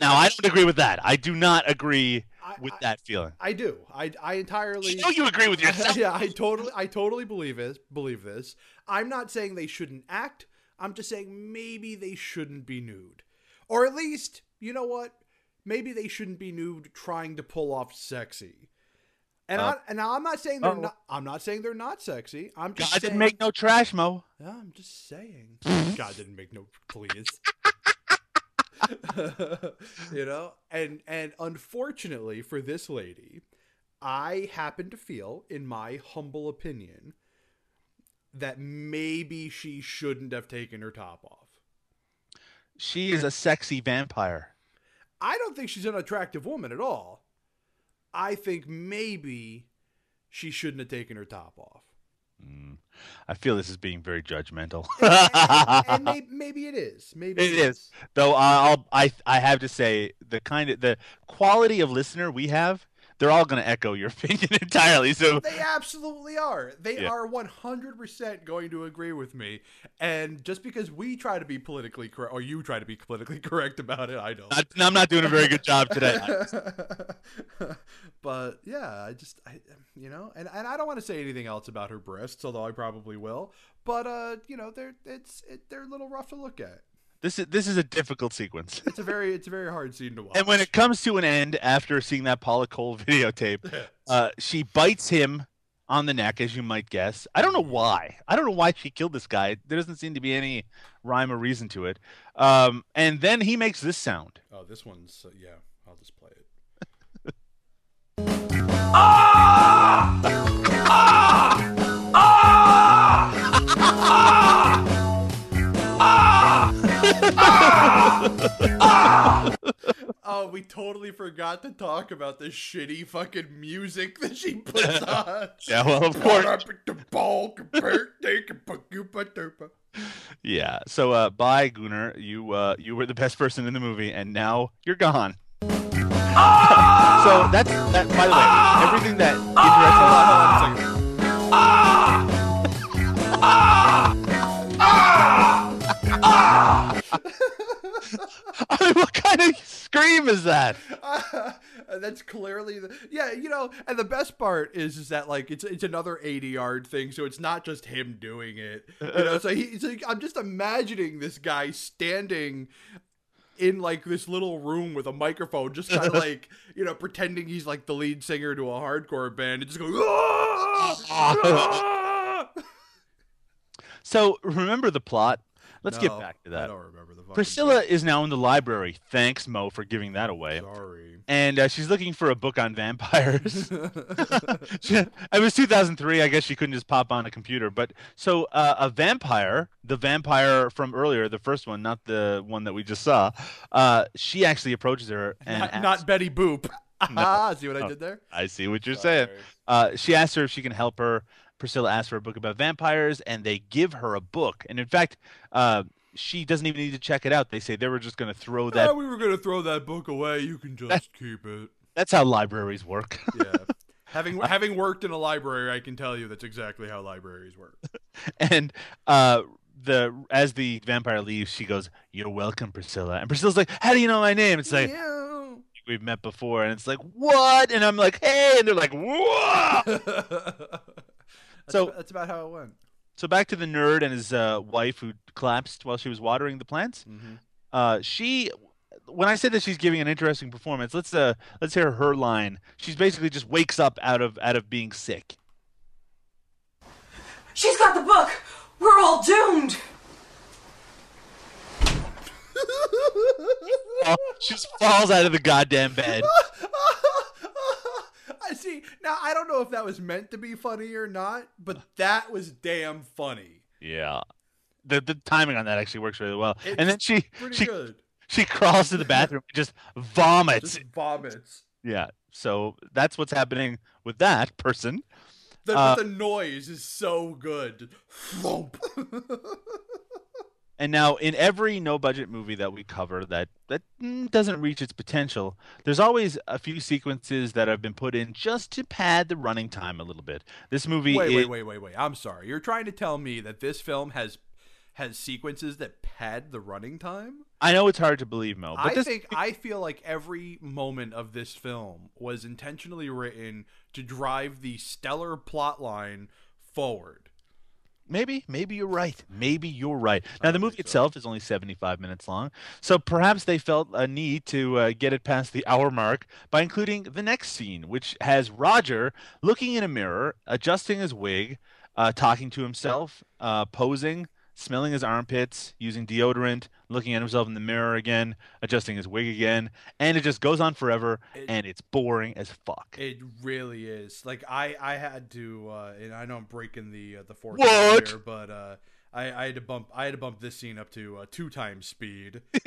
Now I don't agree with that. I do not agree I- with I- that feeling. I do. I, I entirely. Know you agree with yourself. yeah, I totally, I totally believe it. Believe this. I'm not saying they shouldn't act. I'm just saying maybe they shouldn't be nude, or at least, you know what? Maybe they shouldn't be nude trying to pull off sexy. And Uh, I, and I'm not saying they're oh. not. I'm not saying they're not sexy. I'm just God saying. didn't make no trash, Mo. Yeah, I'm just saying. God didn't make no please. you know, and and unfortunately for this lady, I happen to feel, in my humble opinion, that maybe she shouldn't have taken her top off. She is a sexy vampire. I don't think she's an attractive woman at all. I think maybe she shouldn't have taken her top off. Mm. I feel this is being very judgmental. And, and maybe, maybe it is. Maybe It is. Though uh, I'll I I have to say the kind of the quality of listener we have, they're all going to echo your opinion entirely. So They absolutely are. They Yeah. are 100% going to agree with me. And just because we try to be politically correct, or you try to be politically correct about it, I don't. I'm not doing a very good job today. but yeah, I just, I, you know, and, and I don't want to say anything else about her breasts, although I probably will. But uh, you know, they're it's it, they're a little rough to look at. This is this is a difficult sequence. It's a very it's a very hard scene to watch. And when it comes to an end after seeing that Paula Cole videotape, uh, she bites him on the neck, as you might guess. I don't know why. I don't know why she killed this guy. There doesn't seem to be any rhyme or reason to it. Um, and then he makes this sound. oh, this one's uh, yeah. I'll just play it. Oh, we totally forgot to talk about the shitty fucking music that she puts on. Yeah, well, of course. Yeah. So, uh, bye, Gunnar. You uh, you were the best person in the movie, and now you're gone. Ah! so that's that. By the way, ah! everything that interesting. I mean, what kind of scream is that? That's clearly the yeah, you know, and the best part is is that like it's it's another ADR thing, so it's not just him doing it. You know, so he, it's like, I'm just imagining this guy standing in like this little room with a microphone, just kind of like you know, pretending he's like the lead singer to a hardcore band, and just going. "Ah! Ah!" So remember the plot. Let's get back to I that. don't remember the Priscilla is now in the library. Thanks, Mo, for giving that away. Sorry. And uh, she's looking for a book on vampires. It was 2003. I guess she couldn't just pop on a computer. But so uh, a vampire, the vampire from earlier, the first one, not the one that we just saw, uh, she actually approaches her and not, asks- not Betty Boop. No. See what I did there? I see what you're saying. Sorry. Uh, she asks her if she can help her. Priscilla asks for a book about vampires, and they give her a book. And in fact, uh, she doesn't even need to check it out. They say they were just going to throw that. Yeah, we were gonna throw that book away. You can just keep it. That's how libraries work. Yeah. having having worked in a library, I can tell you that's exactly how libraries work. and uh, the as the vampire leaves, she goes, "You're welcome, Priscilla." And Priscilla's like, "How do you know my name?" It's like we've met before, and it's like, "What?" And I'm like, "Hey," and they're like, "What?" That's So- about, that's about how it went. so back to the nerd and his uh, wife who collapsed while she was watering the plants. Mm-hmm. Uh, she, when I said that she's giving an interesting performance, let's uh let's hear her line. She's basically just wakes up out of out of being sick. She's got the book. We're all doomed. She just falls out of the goddamn bed. See. Now I don't know if that was meant to be funny or not, but that was damn funny. Yeah. The the timing on that actually works really well. It's and then she she good. she crawls to the bathroom and just vomits. Just vomits. Yeah. So that's what's happening with that person. The, Uh, the noise is so good. Thump. And now in every no budget movie that we cover that that mm, doesn't reach its potential, there's always a few sequences that have been put in just to pad the running time a little bit. This movie wait, is, wait, wait, wait, wait. I'm sorry. You're trying to tell me that this film has has sequences that pad the running time? I know it's hard to believe, Mo, but I this think I feel like every moment of this film was intentionally written to drive the stellar plot line forward. Maybe, maybe you're right. Maybe you're right. Now, the movie itself is only 75 minutes long, so perhaps they felt a need to uh, get it past the hour mark by including the next scene, which has Roger looking in a mirror, adjusting his wig, uh, talking to himself, uh, posing, smelling his armpits, using deodorant, looking at himself in the mirror again, adjusting his wig again, and it just goes on forever, It- and it's boring as fuck. It really is. Like I, I had to, uh, and I know I'm breaking the uh, the fourth here, but uh, I, I had to bump, I had to bump this scene up to uh, two times speed,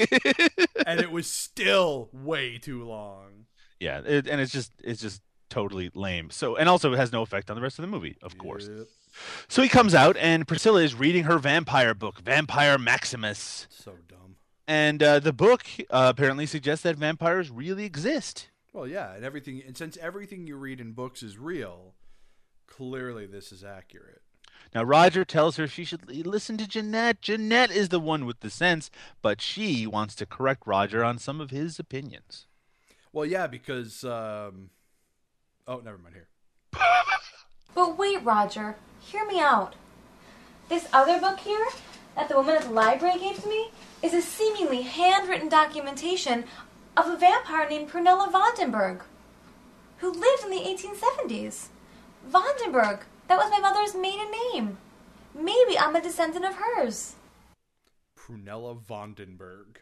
and it was still way too long. yeah, it, and it's just it's just totally lame. So, and also it has no effect on the rest of the movie, of course. Yep. So he comes out, and Priscilla is reading her vampire book, Vampire Maximus. So dumb. And uh, the book uh, apparently suggests that vampires really exist. Well, yeah, and everything, and since everything you read in books is real, clearly this is accurate. Now, Roger tells her she should listen to Jeanette. Jeanette is the one with the sense, but she wants to correct Roger on some of his opinions. Well, yeah, because um, oh, never mind here. But wait, Roger, hear me out. This other book here that the woman at the library gave to me is a seemingly handwritten documentation of a vampire named Prunella Vandenberg, who lived in the 1870s. Vandenberg, that was my mother's maiden name. Maybe I'm a descendant of hers. Prunella Vandenberg.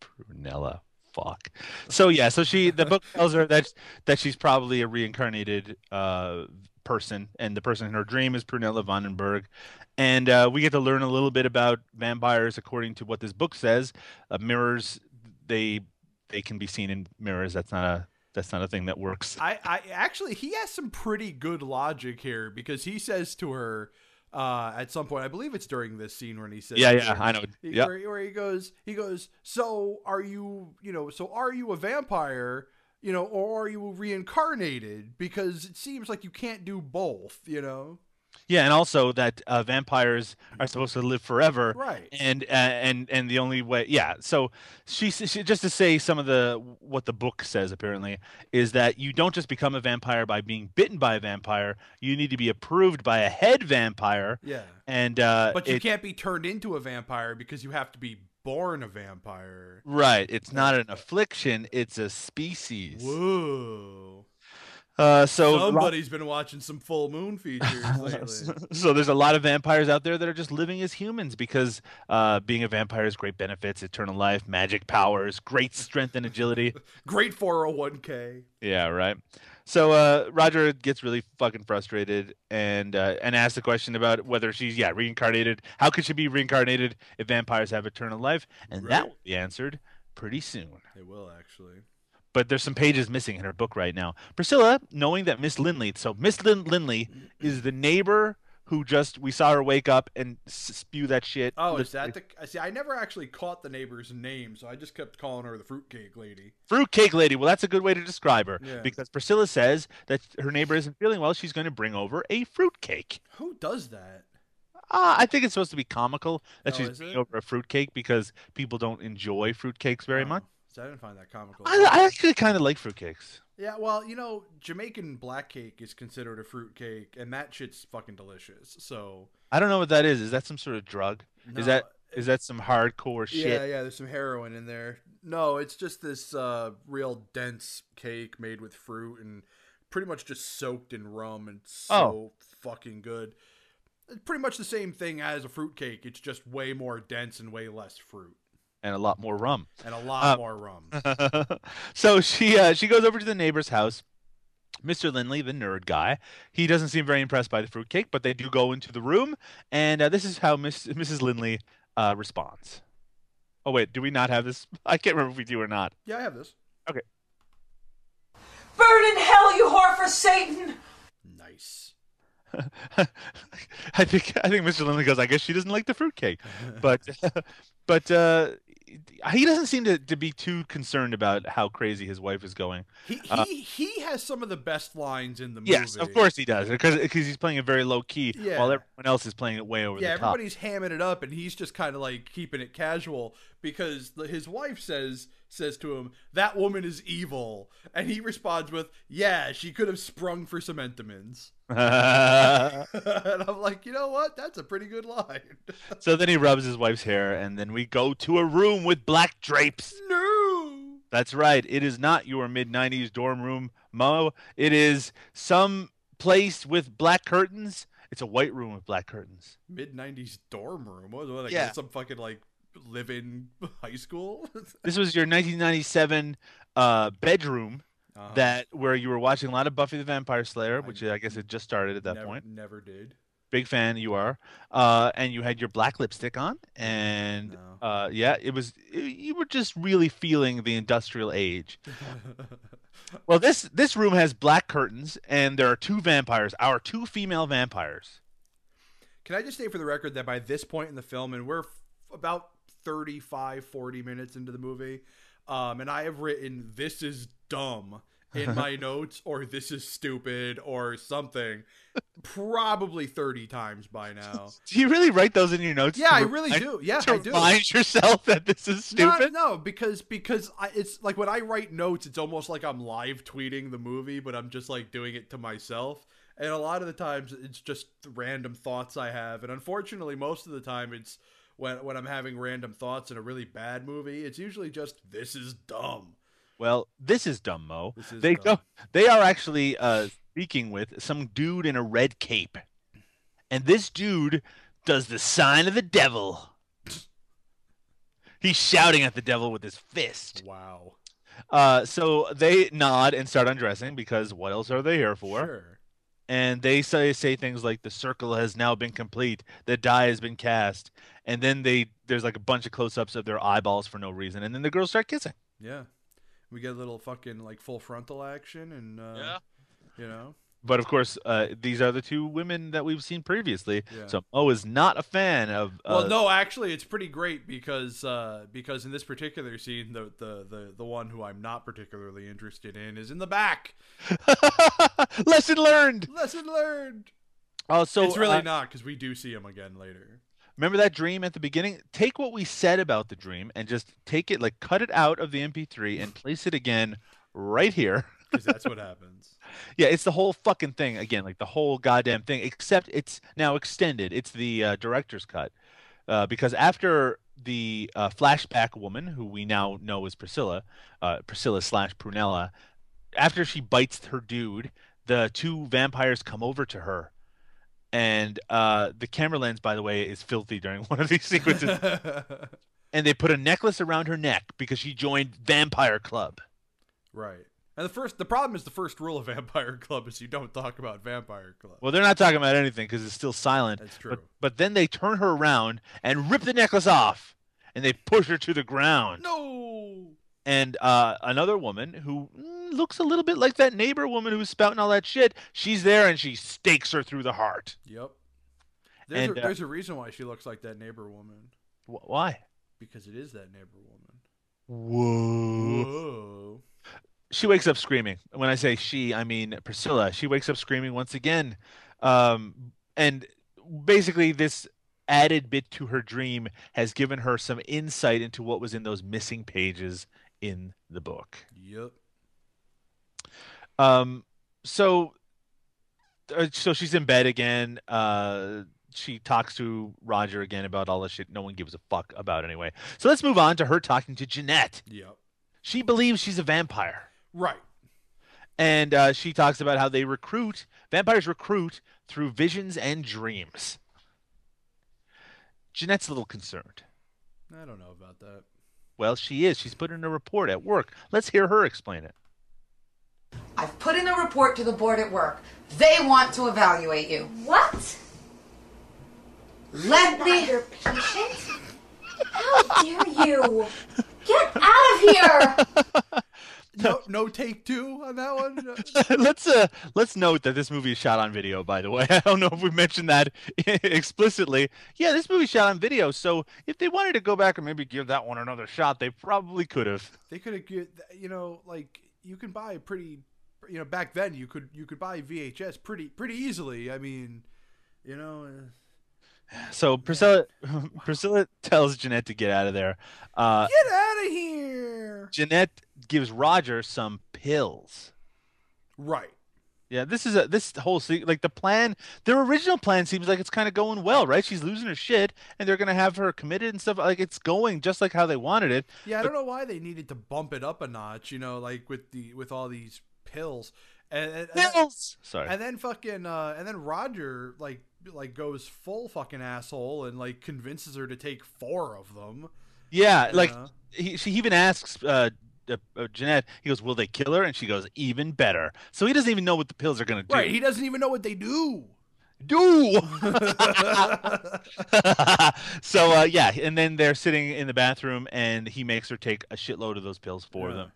Prunella. Fuck. So yeah, so she the book tells her that that she's probably a reincarnated uh, person, and the person in her dream is Prunella Vandenberg, and uh, we get to learn a little bit about vampires according to what this book says. Uh, mirrors, they they can be seen in mirrors. That's not a that's not a thing that works. I, I actually he has some pretty good logic here because he says to her uh, at some point, I believe it's during this scene when he says, Yeah, yeah, I know. he- Yep. where, where he goes, he goes, so are you, you know, so are you a vampire, you know, or are you reincarnated? Because it seems like you can't do both, you know. Yeah, and also that uh, vampires are supposed to live forever, Right. And uh, and and the only way, yeah. So she, she just to say some of the what the book says apparently is that you don't just become a vampire by being bitten by a vampire. You need to be approved by a head vampire, Yeah. and uh, But you it- can't be turned into a vampire because you have to be born a vampire. right. It's not an affliction; it's a species. Whoa. Uh, so Somebody's been watching some full moon features lately. so there's a lot of vampires out there that are just living as humans because uh, being a vampire has great benefits: eternal life, magic powers, great strength and agility. Great 401k. Yeah, right. So uh, Roger gets really fucking frustrated and uh, and asks the question about whether she's yeah reincarnated. How could she be reincarnated if vampires have eternal life? And that will be answered pretty soon. It will actually. But there's some pages missing in her book right now. Priscilla, knowing that Miss Lindley, so Miss Lin- Lindley is the neighbor who just we saw her wake up and s- spew that shit. Oh, is that the? I see. I never actually caught the neighbor's name, so I just kept calling her the fruitcake lady. Fruitcake lady. Well, that's a good way to describe her Yeah. because Priscilla says that her neighbor isn't feeling well. She's going to bring over a fruitcake. Who does that? Uh, I think it's supposed to be comical that Oh, she's bringing over a fruitcake because people don't enjoy fruitcakes very Oh, much. So I didn't find that comical. I, I actually kind of like fruitcakes. Yeah, well, you know, Jamaican black cake is considered a fruit cake, and that shit's fucking delicious. So I don't know what that is. Is that some sort of drug? No, is that is that some hardcore shit? yeah, yeah, there's some heroin in there. No, it's just this uh, real dense cake made with fruit and pretty much just soaked in rum, and so Oh. fucking good. It's pretty much the same thing as a fruit cake. It's just way more dense and way less fruit And a lot more rum. and a lot Uh, more rum. so she uh, she goes over to the neighbor's house. Mr. Lindley, the nerd guy, he doesn't seem very impressed by the fruitcake, but they do go into the room, and uh, this is how Miss, Mrs. Lindley uh, responds. Oh wait, do we not have this? I can't remember if we do or not. Yeah, I have this. Okay. Burn in hell, you whore for Satan! Nice. I think I think Mr. Lindley goes. I guess she doesn't like the fruitcake, but but uh, he doesn't seem to, to be too concerned about how crazy his wife is going. He he, Uh, he has some of the best lines in the movie. Yes, of course he does, because because he's playing it very low key, Yeah. while everyone else is playing it way over Yeah, the top. Yeah, everybody's hamming it up, and he's just kind of like keeping it casual because the- his wife says says to him, "That woman is evil," and he responds with, "Yeah, she could have sprung for some Entenmann's." and I'm like, you know what? That's a pretty good line. so then he rubs his wife's hair, and then we go to a room with black drapes. no. That's right. It is not your mid '90s dorm room, Mo. It is some place with black curtains. It's a white room with black curtains. Mid '90s dorm room. What, what like Yeah. some fucking like live-in high school? This was your 1997 uh, bedroom Uh-huh. that where you were watching a lot of Buffy the Vampire Slayer, which I guess had just started at that never, point. never did. Big fan you are, uh, and you had your black lipstick on, and No. uh, yeah, it was you were just really feeling the industrial age. Well, this this room has black curtains, and there are two vampires, our two female vampires. Can I just say for the record that by this point in the film, and we're f- about 35, 40 minutes into the movie, um, and I have written, this is dumb in my notes, or this is stupid, or something, probably 30 times by now. Do you really write those in your notes? Yeah, I really remind- do. Yeah, to I do. remind yourself that this is No, stupid. no, because because I, it's like when I write notes, it's almost like I'm live tweeting the movie, but I'm just like doing it to myself. And a lot of the times, it's just random thoughts I have. And unfortunately, most of the time, it's when when I'm having random thoughts in a really bad movie. It's usually just this is dumb. Well, this is dumb, Mo. This is they dumb. They are actually uh, speaking with some dude in a red cape, and this dude does the sign of the devil. He's shouting at the devil with his fist. Wow. Uh, so they nod and start undressing because what else are they here for? Sure. And they say say things like the circle has now been complete, the die has been cast, and then they there's like a bunch of close-ups of their eyeballs for no reason, and then the girls start kissing. Yeah. We get a little fucking like full frontal action, and uh, Yeah. you know, But of course, uh, these are the two women that we've seen previously. Yeah. So Mo is not a fan of. Uh, Well, no, actually, it's pretty great because uh, because in this particular scene, the, the the the one who I'm not particularly interested in is in the back. Lesson learned. Lesson learned. Oh, so it's really uh, not because we do see him again later. remember that dream at the beginning. Take what we said about the dream and just take it, like, cut it out of the MP3 and place it again right here. Because that's what happens. Yeah, it's the whole fucking thing again, like the whole goddamn thing. Except it's now extended. It's the uh, director's cut uh, because after the uh, flashback woman, who we now know is Priscilla, uh, Priscilla slash Prunella, after she bites her dude, the two vampires come over to her, and uh, the camera lens, by the way, is filthy during one of these sequences. and they put a necklace around her neck because she joined Vampire Club. right. And the first, the problem is the first rule of Vampire Club is you don't talk about Vampire Club. Well, they're not talking about anything because it's still silent. That's true. But, but then they turn her around and rip the necklace off, and they push her to the ground. no. And uh, another woman who mm, looks a little bit like that neighbor woman who was spouting all that shit, she's there and she stakes her through the heart. Yep. There's, And, a, uh, there's a reason why she looks like that neighbor woman Wh- Why? because it is that neighbor woman. Whoa. Whoa. She wakes up screaming. When I say she, I mean Priscilla. She wakes up screaming once again. Um, and basically, this added bit to her dream has given her some insight into what was in those missing pages in the book. Yep. Um, so, uh, so she's in bed again. Uh, she talks to Roger again about all the shit no one gives a fuck about anyway. So let's move on to her talking to Jeanette. Yep. She believes she's a vampire. Right. And uh, she talks about how they recruit, vampires recruit through visions and dreams. Jeanette's a little concerned. I don't know about that. Well, she is. She's put in a report at work. Let's hear her explain it. I've put in a report to the board at work. They want to evaluate you. What? Let Not me. your patient? How dare you? Get out of here! No, no take two on that one. let's uh let's note that this movie is shot on video by the way i don't know if we mentioned that explicitly yeah this movie shot on video so if they wanted to go back and maybe give that one another shot they probably could have they could have, you know, like you can buy pretty, you know, back then you could you could buy VHS pretty pretty easily. I mean, you know, uh, so priscilla priscilla tells jeanette to get out of there uh get out of here. jeanette gives roger some pills Right. yeah this is a this whole se- like the plan their original plan seems like it's kind of going well right she's losing her shit and they're gonna have her committed and stuff like it's going just like how they wanted it Yeah, I don't know why they needed to bump it up a notch. You know, like with the with all these pills. And, and, and then- pills sorry And then fucking uh and then Roger like like goes full fucking asshole and like convinces her to take four of them. Yeah, like Yeah. he, she even asks uh, uh, uh, Jeanette. He goes, "Will they kill her?" And she goes, "Even better." So he doesn't even know what the pills are gonna do. Right, he doesn't even know what they do. do. so uh, yeah, and then they're sitting in the bathroom, and he makes her take a shitload of those pills for Yeah. them,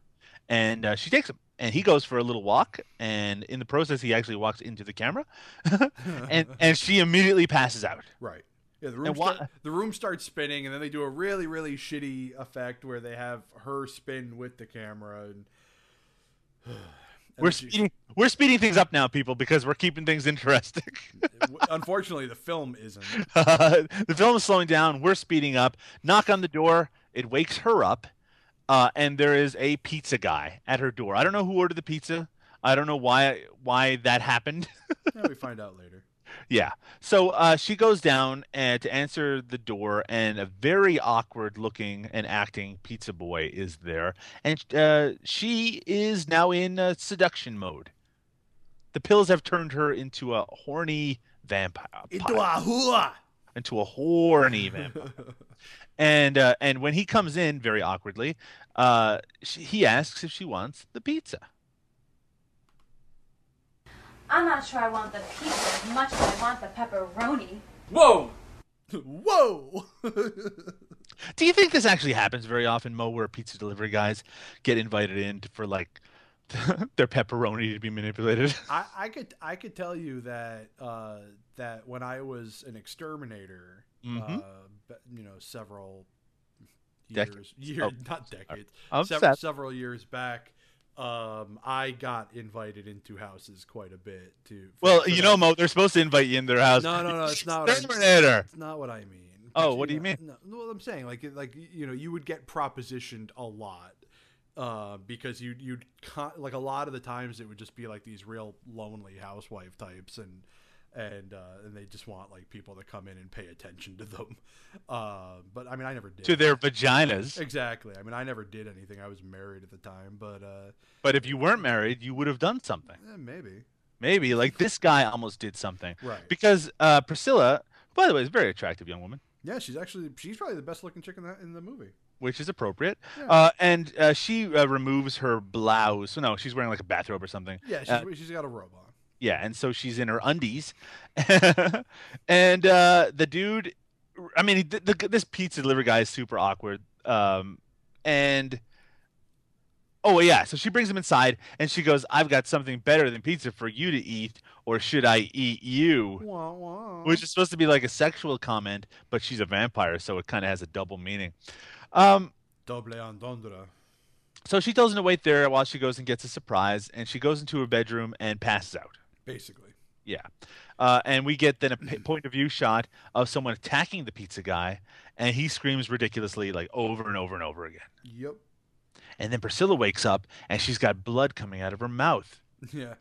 and uh, she takes them. And he goes for a little walk, and in the process, he actually walks into the camera, and and she immediately passes out. Right. Yeah, the room why- start, the room starts spinning, and then they do a really really shitty effect where they have her spin with the camera, and, and We're she- speeding, we're speeding things up now, people, because we're keeping things interesting. unfortunately, the film isn't. the film is slowing down. We're speeding up. Knock on the door. It wakes her up, uh, and there is a pizza guy at her door. I don't know who ordered the pizza. I don't know why why that happened. Yeah, we find out later. yeah. So uh, she goes down and to answer the door, and a very awkward looking and acting pizza boy is there, and uh, she is now in uh, seduction mode. The pills have turned her into a horny vampire. Into a hula. into a horny vampire. and uh, and when he comes in very awkwardly, uh, she, he asks if she wants the pizza. I'm not sure I want the pizza as much as I want the pepperoni. Whoa! Whoa! Do you think this actually happens very often, Mo, where pizza delivery guys get invited in for like their pepperoni to be manipulated? I, I could I could tell you that uh, that when I was an exterminator, Mhm. uh, you know, several Dec- years, year, oh, not decades, several, several years back, um, I got invited into houses quite a bit to. for- Well, you know, Mo, they're supposed to invite you in their house. No, no, no, it's not what I- Exterminator. It's not what I mean. Oh, what do you mean? No, well, I'm saying like like you know you would get propositioned a lot uh, because you you'd con- like a lot of the times it would just be like these real lonely housewife types and and uh, and they just want like people to come in and pay attention to them. Uh, but I mean, I never did To their vaginas. exactly. I mean, I never did anything. I was married at the time, but uh, But if you weren't married, you would have done something. eh, maybe maybe like this guy almost did something. Right. Because uh, Priscilla, by the way, is a very attractive young woman. Yeah, she's actually she's probably the best looking chick in that in the movie. which is appropriate. Yeah. Uh, and uh, she uh, removes her blouse. No, she's wearing like a bathrobe or something. Yeah, she's, Uh, she's got a robe on. Yeah, and so she's in her undies, and uh, the dude, I mean, the, the, this pizza delivery guy is super awkward. Um, and oh yeah, so she brings him inside, and she goes, "I've got something better than pizza for you to eat, or should I eat you?" Wah, wah. Which is supposed to be like a sexual comment, but she's a vampire, so it kind of has a double meaning. Um, double entendre. So she tells him to wait there while she goes and gets a surprise, and she goes into her bedroom and passes out. Basically. Yeah. Uh, and we get then a p- point of view shot of someone attacking the pizza guy, and he screams ridiculously, like over and over and over again. Yep. And then Priscilla wakes up, and she's got blood coming out of her mouth. Yeah,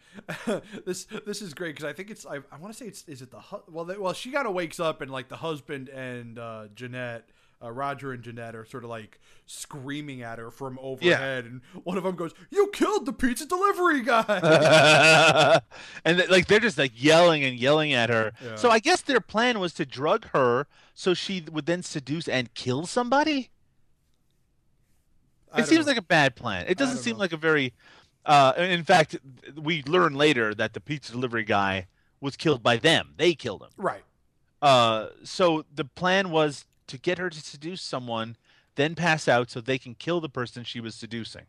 this this is great because I think it's I, I want to say it's is it the hu- well they, well she kind of wakes up and like the husband and uh, Jeanette uh, Roger and Jeanette are sort of like screaming at her from overhead and one of them goes you killed the pizza delivery guy and like they're just like yelling and yelling at her. Yeah. So I guess their plan was to drug her so she would then seduce and kill somebody. I It seems know. like a bad plan. It doesn't seem know. like a very. Uh, in fact, we learn later that the pizza delivery guy was killed by them. They killed him. right Uh, so the plan was to get her to seduce someone, then pass out so they can kill the person she was seducing.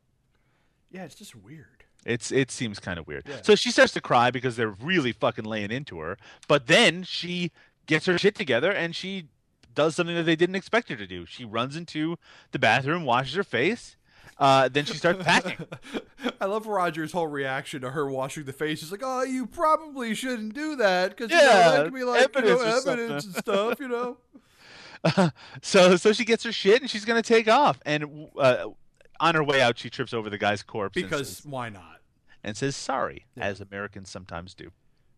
yeah it's just weird It's it seems kind of weird. Yeah. So she starts to cry because they're really fucking laying into her. But then she gets her shit together and she does something that they didn't expect her to do. She runs into the bathroom, washes her face, uh, then she starts packing. I love Roger's whole reaction to her washing the face. He's like, "Oh, you probably shouldn't do that because you know, Yeah, that could be like you know, evidence evidence and stuff, you know." so so she gets her shit and she's gonna take off. And uh, on her way out, she trips over the guy's corpse Because says, why not? and says sorry, Yeah. as Americans sometimes do.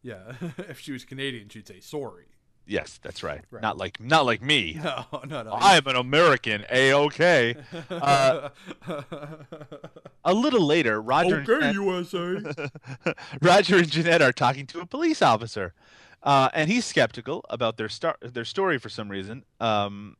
Yeah, if she was Canadian, she'd say sorry. Yes, that's right. Right. Not like not like me. No, no, no. I'm an American. A okay. Uh, a little later, Roger and Jeanette- USA. Roger and Jeanette are talking to a police officer, uh, and he's skeptical about their star- their story for some reason. Um,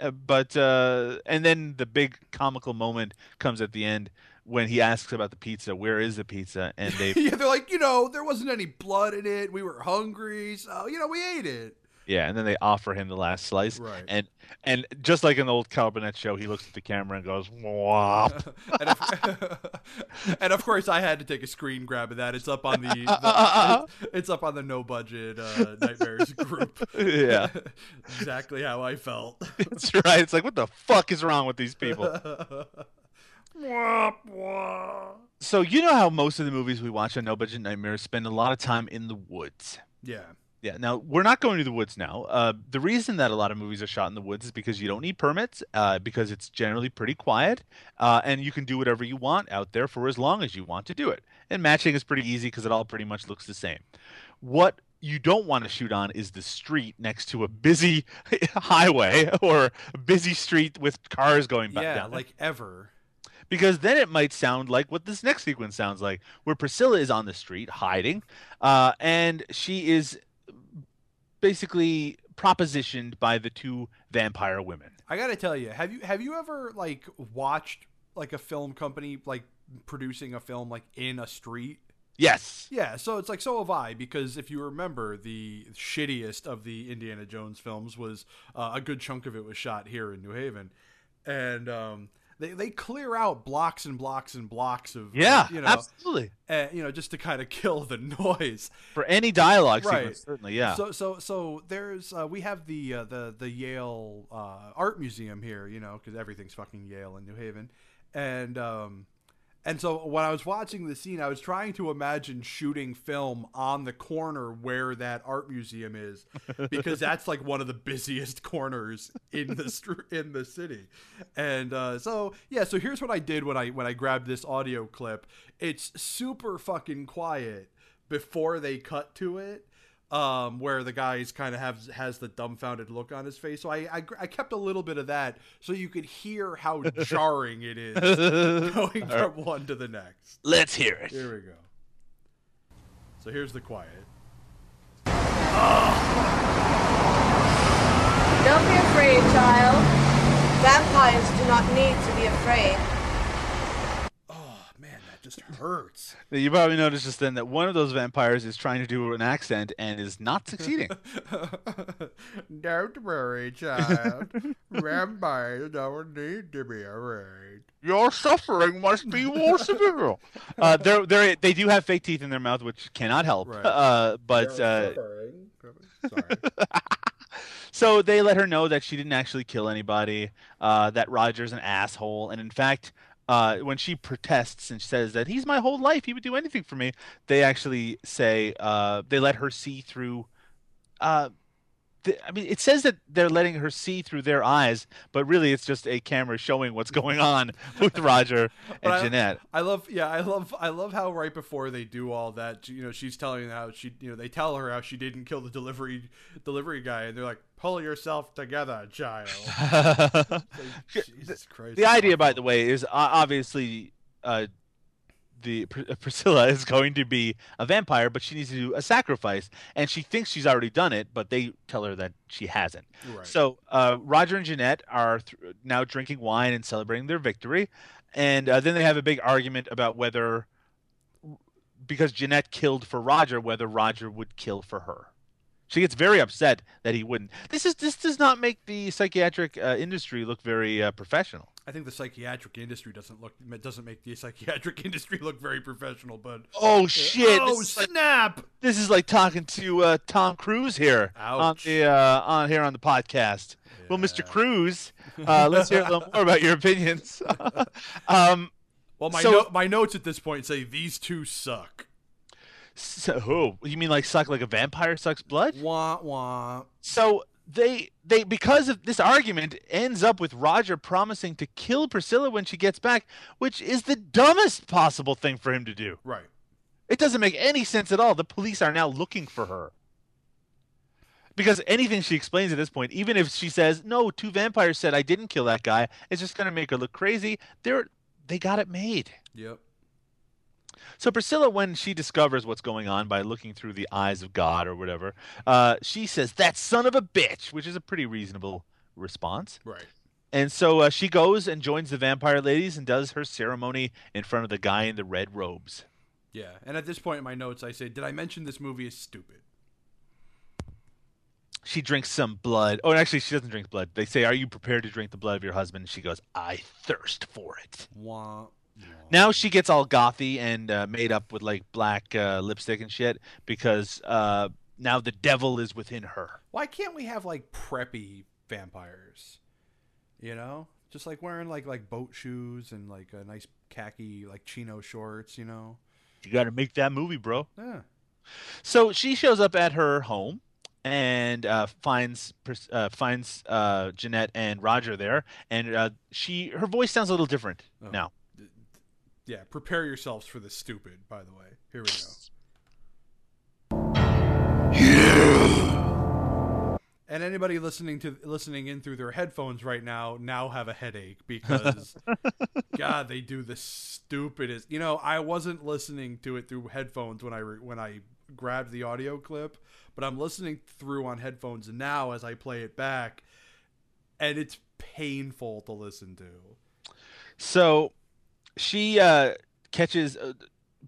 uh, but uh, and then the big comical moment comes at the end when he asks about the pizza. Where is the pizza? And they yeah, they're like, you know, there wasn't any blood in it. We were hungry, so you know, we ate it. Yeah, and then they offer him the last slice. Right. And and just like in the old Burnett show, he looks at the camera and goes, "Wop." and, of, and of course, I had to take a screen grab of that. It's up on the, the it's, it's up on the no budget uh, nightmares group. Yeah. exactly how I felt. That's right. It's like, what the fuck is wrong with these people? So you know how most of the movies we watch on No Budget Nightmares spend a lot of time in the woods. yeah, Yeah. Now we're not going to the woods now. Uh, the reason that a lot of movies are shot in the woods is because you don't need permits, uh, because it's generally pretty quiet, uh, and you can do whatever you want out there for as long as you want to do it. And matching is pretty easy because it all pretty much looks the same. What you don't want to shoot on is the street next to a busy highway or a busy street with cars going by. yeah, it like ever. because then it might sound like what this next sequence sounds like, where Priscilla is on the street hiding, uh, and she is basically propositioned by the two vampire women. I gotta tell you, have you have you ever like watched like a film company like producing a film like in a street? Yes. Yeah, so it's like so have I because if you remember, the shittiest of the Indiana Jones films was uh, a good chunk of it was shot here in New Haven, and um, they they clear out blocks and blocks and blocks of Yeah, you know absolutely. uh, you know just to kind of kill the noise. For any dialogue Right. sequence, certainly, yeah. So so so there's uh, we have the uh, the the Yale uh, Art Museum here, you know, because everything's fucking Yale in New Haven, and um, and so when I was watching the scene, I was trying to imagine shooting film on the corner where that art museum is, because that's like one of the busiest corners in the str- in the city, and uh, so yeah, so here's what I did when I when I grabbed this audio clip. It's super fucking quiet before they cut to it um, where the guy's kind of has has the dumbfounded look on his face. So I, I I kept a little bit of that so you could hear how jarring it is going from one to the next. Let's hear it. Here we go. So here's the quiet. Don't be afraid, child. Vampires do not need to be afraid. Man, that just hurts. You probably noticed just then that one of those vampires is trying to do an accent and is not succeeding. Don't worry, child. Vampires don't need to be afraid. Your suffering must be more severe. Uh, they're, they're, they do have fake teeth in their mouth, which cannot help. Right. Uh, but uh, Sorry. so they let her know that she didn't actually kill anybody, uh, that Roger's an asshole, and in fact, uh, when she protests and says that he's my whole life, he would do anything for me, they actually say uh, they let her see through. Uh, I mean, it says that they're letting her see through their eyes, but really, it's just a camera showing what's going on with Roger and I- Jeanette. I love, yeah, I love, I love how right before they do all that, you know, she's telling how she, you know, they tell her how she didn't kill the delivery delivery guy, and they're like, "Pull yourself together, child." Like, Jesus Christ. The idea, by the way, is obviously uh, the Priscilla is going to be a vampire, but she needs to do a sacrifice, and she thinks she's already done it, but they tell her that she hasn't. Right. So uh, Roger and Jeanette are th- now drinking wine and celebrating their victory, and uh, then they have a big argument about whether, because Jeanette killed for Roger, whether Roger would kill for her. She gets very upset that he wouldn't. This is this does not make the psychiatric uh, industry look very uh, professional. I think the psychiatric industry doesn't look doesn't make the psychiatric industry look very professional, but Oh shit! oh this, is like, snap! this is like talking to uh, Tom Cruise here on the uh, on here on the podcast. Well, Mr. Cruise, uh, let's hear a little more about your opinions. um, Well, my So- no- my notes at this point say these two suck. so, oh, you mean like suck like a vampire sucks blood? Wah wah. So they they because of this argument ends up with Roger promising to kill Priscilla when she gets back, which is the dumbest possible thing for him to do. Right. It doesn't make any sense at all. The police are now looking for her. Because anything she explains at this point, even if she says, no, two vampires said I didn't kill that guy, it's just going to make her look crazy. They're, they got it made. Yep. So Priscilla, when she discovers what's going on by looking through the eyes of God or whatever, uh, she says, that son of a bitch, which is a pretty reasonable response. Right. And so uh, she goes and joins the vampire ladies and does her ceremony in front of the guy in the red robes. Yeah. And at this point in my notes, I say, did I mention this movie is stupid? she drinks some blood. Oh, actually, she doesn't drink blood. They say, "Are you prepared to drink the blood of your husband?" She goes, "I thirst for it." Wah. Now she gets all gothy and uh, made up with like black uh, lipstick and shit because uh, now the devil is within her. Why can't we have like preppy vampires? You know, just like wearing like like boat shoes and like a nice khaki like chino shorts. You know. You got to make that movie, bro. Yeah. So she shows up at her home and uh, finds uh, finds uh, Jeanette and Roger there, and uh, she her voice sounds a little different Oh. now. Yeah. Prepare yourselves for this stupid. By the way, here we go. And anybody listening to listening in through their headphones right now now have a headache because God, they do the stupidest. You know, I wasn't listening to it through headphones when I re- when I grabbed the audio clip, but I'm listening through on headphones now as I play it back, and it's painful to listen to. So she uh, catches uh,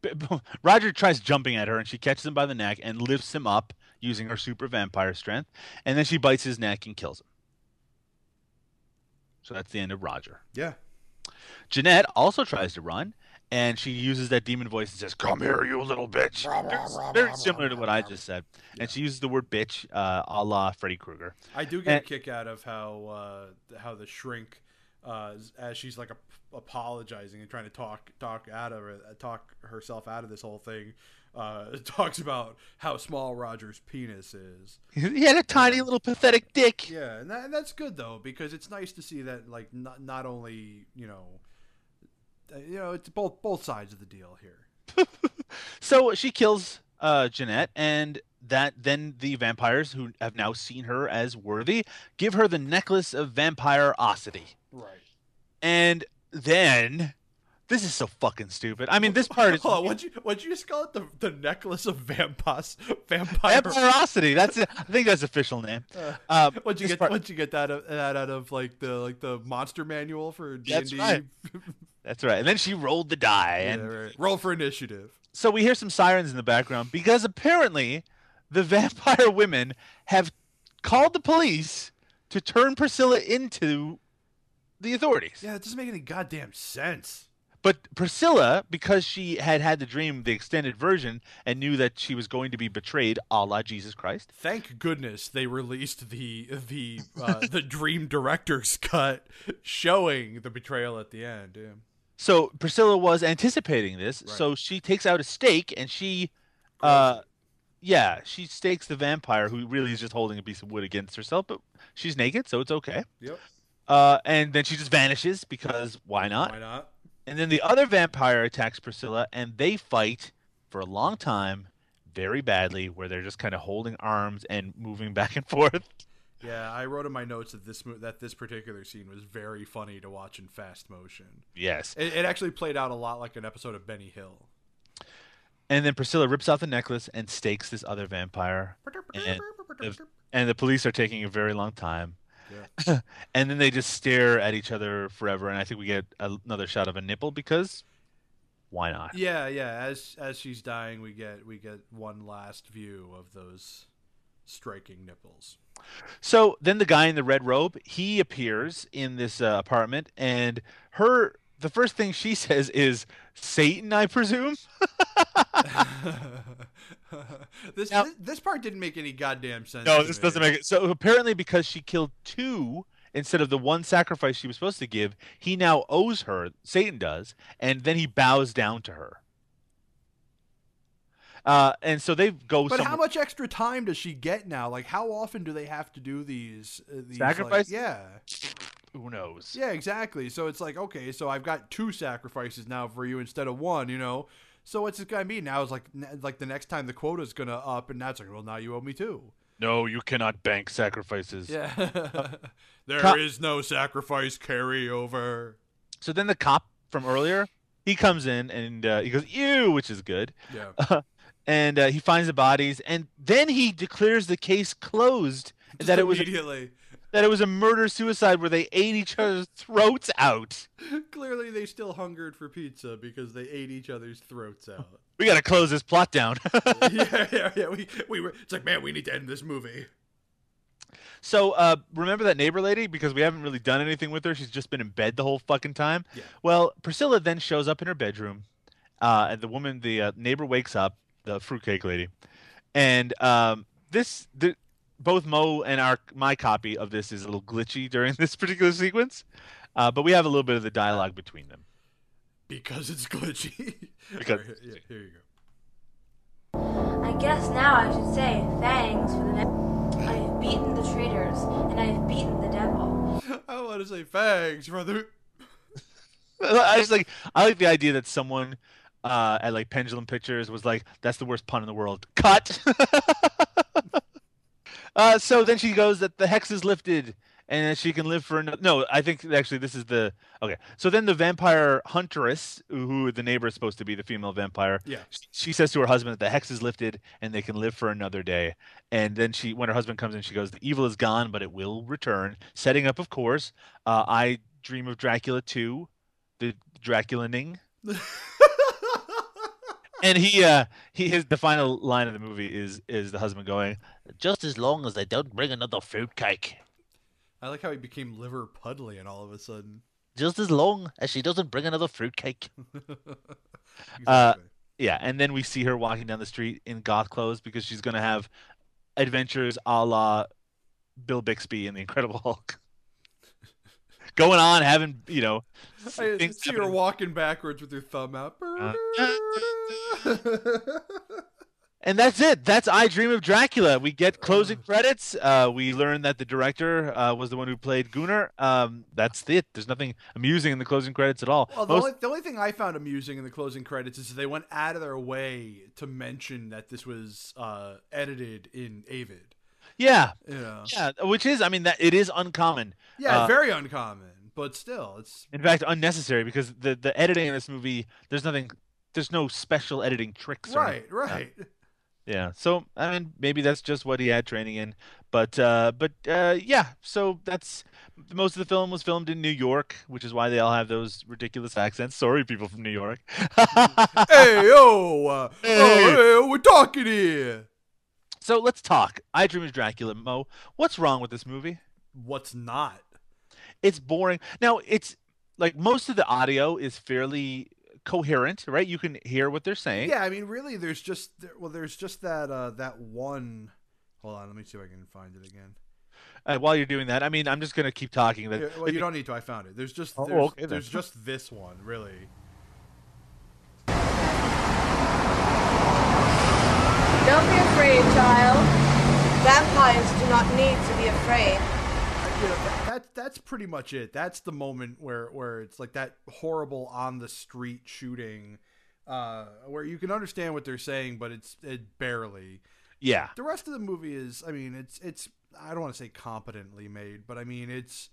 b- b- Roger tries jumping at her, and she catches him by the neck and lifts him up using her super vampire strength, and then she bites his neck and kills him. So that's the end of Roger. Yeah. Jeanette also tries to run, and she uses that demon voice and says, "Come here, you little bitch." Very, very similar to what I just said, and she uses the word "bitch," uh, a la Freddy Krueger. I do get a kick out of how uh, how the shrink, uh, as she's like ap- apologizing and trying to talk talk out of talk herself out of this whole thing, uh, talks about how small Roger's penis is. He had a tiny little pathetic dick. Yeah, and, that, and that's good though because it's nice to see that like not not only you know, uh, you know it's both both sides of the deal here. So she kills uh, Jeanette, and that then the vampires who have now seen her as worthy give her the necklace of vampirosity. Right. And then This is so fucking stupid. I mean, this part is Hold on, what'd you what'd you just call it? The the necklace of vampires vampire. Vampirosity. That's it. I think that's official name. Uh, What'd you get? part- What'd you get that, that out of like the like the monster manual for D and That's D? right. That's right. And then she rolled the die, and Roll for initiative. so we hear some sirens in the background because apparently the vampire women have called the police to turn Priscilla into the authorities. Yeah, it doesn't make any goddamn sense. But Priscilla, because she had had the dream, the extended version, and knew that she was going to be betrayed, a la Jesus Christ. Thank goodness they released the the uh, the Dream Director's cut showing the betrayal at the end. Yeah. So Priscilla was anticipating this, so she takes out a stake and she, uh, yeah, she stakes the vampire who really is just holding a piece of wood against herself, but she's naked, so it's okay. Yep. Uh, and then she just vanishes because why not? Why not? And then the other vampire attacks Priscilla, and they fight for a long time, very badly, where they're just kind of holding arms and moving back and forth. Yeah, I wrote in my notes that this that this particular scene was very funny to watch in fast motion. Yes. It, it actually played out a lot like an episode of Benny Hill. And then Priscilla rips off the necklace and stakes this other vampire. And the, and the police are taking a very long time. and then they just stare at each other forever. And I think we get another shot of a nipple because why not? Yeah, yeah. As as she's dying, we get we get one last view of those striking nipples. So then the guy in the red robe, he appears in this uh, apartment, and her the first thing she says is Satan, I presume. This, this this part didn't make any goddamn sense. No, this me. doesn't make it. So apparently, because she killed two instead of the one sacrifice she was supposed to give, he now owes her. Satan does, and then he bows down to her. Uh, and so they go. But some- how much extra time does she get now? Like, how often do they have to do these? Uh, these like- Sacrifices? yeah. Who knows? Yeah, exactly. So it's like, okay, so I've got two sacrifices now for you instead of one. You know. So what's it gonna be now? Is like n- like the next time the quota's gonna up, and that's like, well, now you owe me two. No, you cannot bank sacrifices. Yeah. There is Co- no sacrifice carryover. So then the cop from earlier, he comes in and uh, he goes, "Ew," which is good. Yeah. and uh, he finds the bodies, and then he declares the case closed. and that it was immediately. that it was a murder suicide where they ate each other's throats out. Clearly, they still hungered for pizza because they ate each other's throats out. We got to close this plot down. yeah, yeah, yeah. We, we were. It's like, man, we need to end this movie. so uh, remember that neighbor lady because we haven't really done anything with her. She's just been in bed the whole fucking time. Yeah. Well, Priscilla then shows up in her bedroom, uh, and the woman, the uh, neighbor, wakes up, the fruitcake lady, and um, this the. Both Mo and our my copy of this is a little glitchy during this particular sequence, uh, but we have a little bit of the dialogue between them. Because it's glitchy. Because- Alright, yeah, here you go. I guess now I should say thanks for the. Ne- I have beaten the traitors, and I have beaten the devil. I want to say thanks for the. I just like I like the idea that someone uh, at like Pendulum Pictures was like, "That's the worst pun in the world." Cut. uh, so then she goes that the hex is lifted and she can live for another. No, I think actually this is the okay. So then the vampire huntress, who the neighbor is supposed to be, the female vampire, Yeah. she says to her husband that the hex is lifted and they can live for another day. And then she, when her husband comes in, she goes, "The evil is gone, but it will return." Setting up, of course, uh, I dream of Dracula 2, the Draculaning. and he, uh, he, his, the final line of the movie is is the husband going, "Just as long as they don't bring another fruitcake." I like how he became liver puddly and all of a sudden. Just as long as she doesn't bring another fruitcake. Exactly. Uh, yeah, and then we see her walking down the street in goth clothes because she's going to have adventures a la Bill Bixby in The Incredible Hulk. Going on, having, you know, I things see her walking backwards with her thumb out. Uh, And that's it. That's I Dream of Dracula. We get closing credits. Uh, we learn that the director uh, was the one who played Gunnar. Um, that's it. There's nothing amusing in the closing credits at all. Well, the, Most- only, the only thing I found amusing in the closing credits is they went out of their way to mention that this was uh, edited in Avid. Yeah, know? yeah, which is, I mean, that it is uncommon. Yeah, Uh, very uncommon. but still, it's In fact, unnecessary because the the editing in this movie, there's nothing, there's no special editing tricks. or right, right. Yeah. So I mean, maybe that's just what he had training in, but uh, but uh, yeah. So that's most of the film was filmed in New York, which is why they all have those ridiculous accents. Sorry, people from New York. hey yo, uh, Hey. oh, hey, we're talking here. So let's talk. I Dream of Dracula, Mo. What's wrong with this movie? What's not? It's boring. Now it's like most of the audio is fairly coherent, right? You can hear what they're saying. Yeah, I mean, really, there's just well, there's just that uh that one. Hold on, let me see if I can find it again. Uh, while you're doing that, I mean, I'm just gonna keep talking. That Yeah, well, you don't need to. I found it. There's just Oh, okay there's just this one, really. Don't be afraid, child. Vampires do not need to be afraid. I- you know, that, that that's pretty much it. That's the moment where where it's like that horrible on the street shooting, uh, where you can understand what they're saying, but it's it barely. Yeah. The rest of the movie is, I mean, it's it's I don't want to say competently made, but I mean it's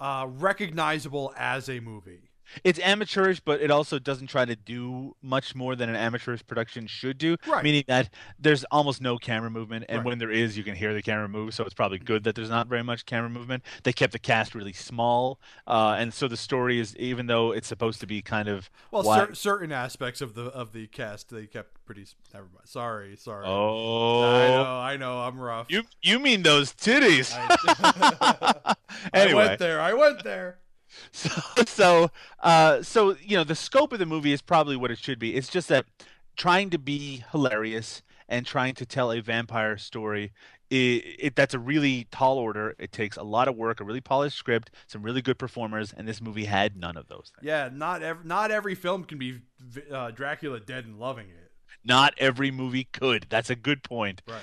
uh, recognizable as a movie. It's amateurish, but it also doesn't try to do much more than an amateurish production should do. Right. Meaning that there's almost no camera movement, and Right. when there is, you can hear the camera move. So it's probably good that there's not very much camera movement. They kept the cast really small, uh, and so the story is, even though it's supposed to be kind of Well, cer- certain aspects of the of the cast they kept pretty. Never mind. Sorry, sorry. Oh. I know, I know. I'm rough. you you mean those titties? I anyway, went there. I went there. So, so, uh, so you know, the scope of the movie is probably what it should be. It's just that trying to be hilarious and trying to tell a vampire story, it, it that's a really tall order. It takes a lot of work, a really polished script, some really good performers, and this movie had none of those things. Yeah, not every not every film can be uh, Dracula dead and loving it. Not every movie could. That's a good point. Right.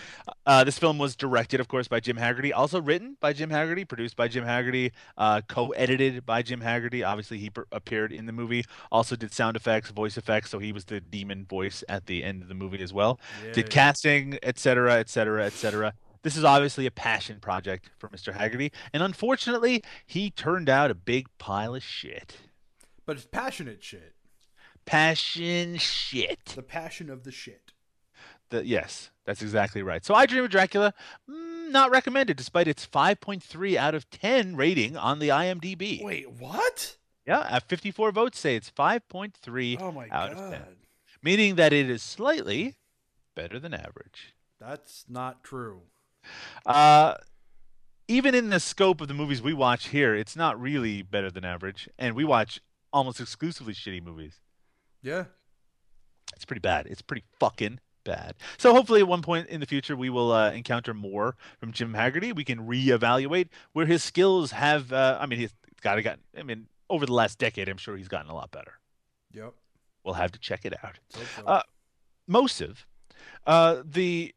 Uh, this film was directed, of course, by Jim Haggerty. Also written by Jim Haggerty, produced by Jim Haggerty, uh, co-edited by Jim Haggerty. Obviously, he per- appeared in the movie. Also did sound effects, voice effects, so he was the demon voice at the end of the movie as well. did Yeah. casting, etc., etc., etc. This is obviously a passion project for Mr. Haggerty, and unfortunately, he turned out a big pile of shit. But it's passionate shit. Passion shit. The passion of the shit. The, yes, that's exactly right. So I Dream of Dracula, mm, not recommended, despite its 5.3 out of 10 rating on the IMDb. Wait, what? Yeah, at 54 votes say it's 5.3 Oh my out god. of 10, meaning that it is slightly better than average. That's not true. Uh, even in the scope of the movies we watch here, it's not really better than average, and we watch almost exclusively shitty movies. Yeah. It's pretty bad. It's pretty fucking bad. So hopefully at one point in the future we will uh, encounter more from Jim Haggerty. We can reevaluate where his skills have. Uh, I mean, he's got to get. I mean, over the last decade, I'm sure he's gotten a lot better. Yep. We'll have to check it out. So. Uh, Mosive, uh, the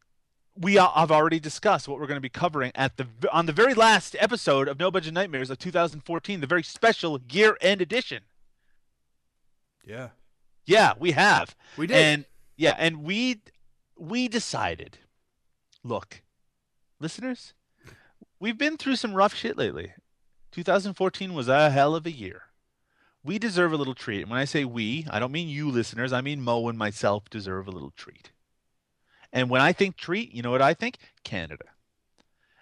we have already discussed what we're going to be covering at the on the very last episode of No Budget Nightmares of 2014, the very special year-end edition. yeah. Yeah, we have. We did. And yeah, and we we decided. Look, listeners, we've been through some rough shit lately. 2014 was a hell of a year. We deserve a little treat. And when I say we, I don't mean you listeners, I mean Mo and myself deserve a little treat. And when I think treat, you know what I think? Canada.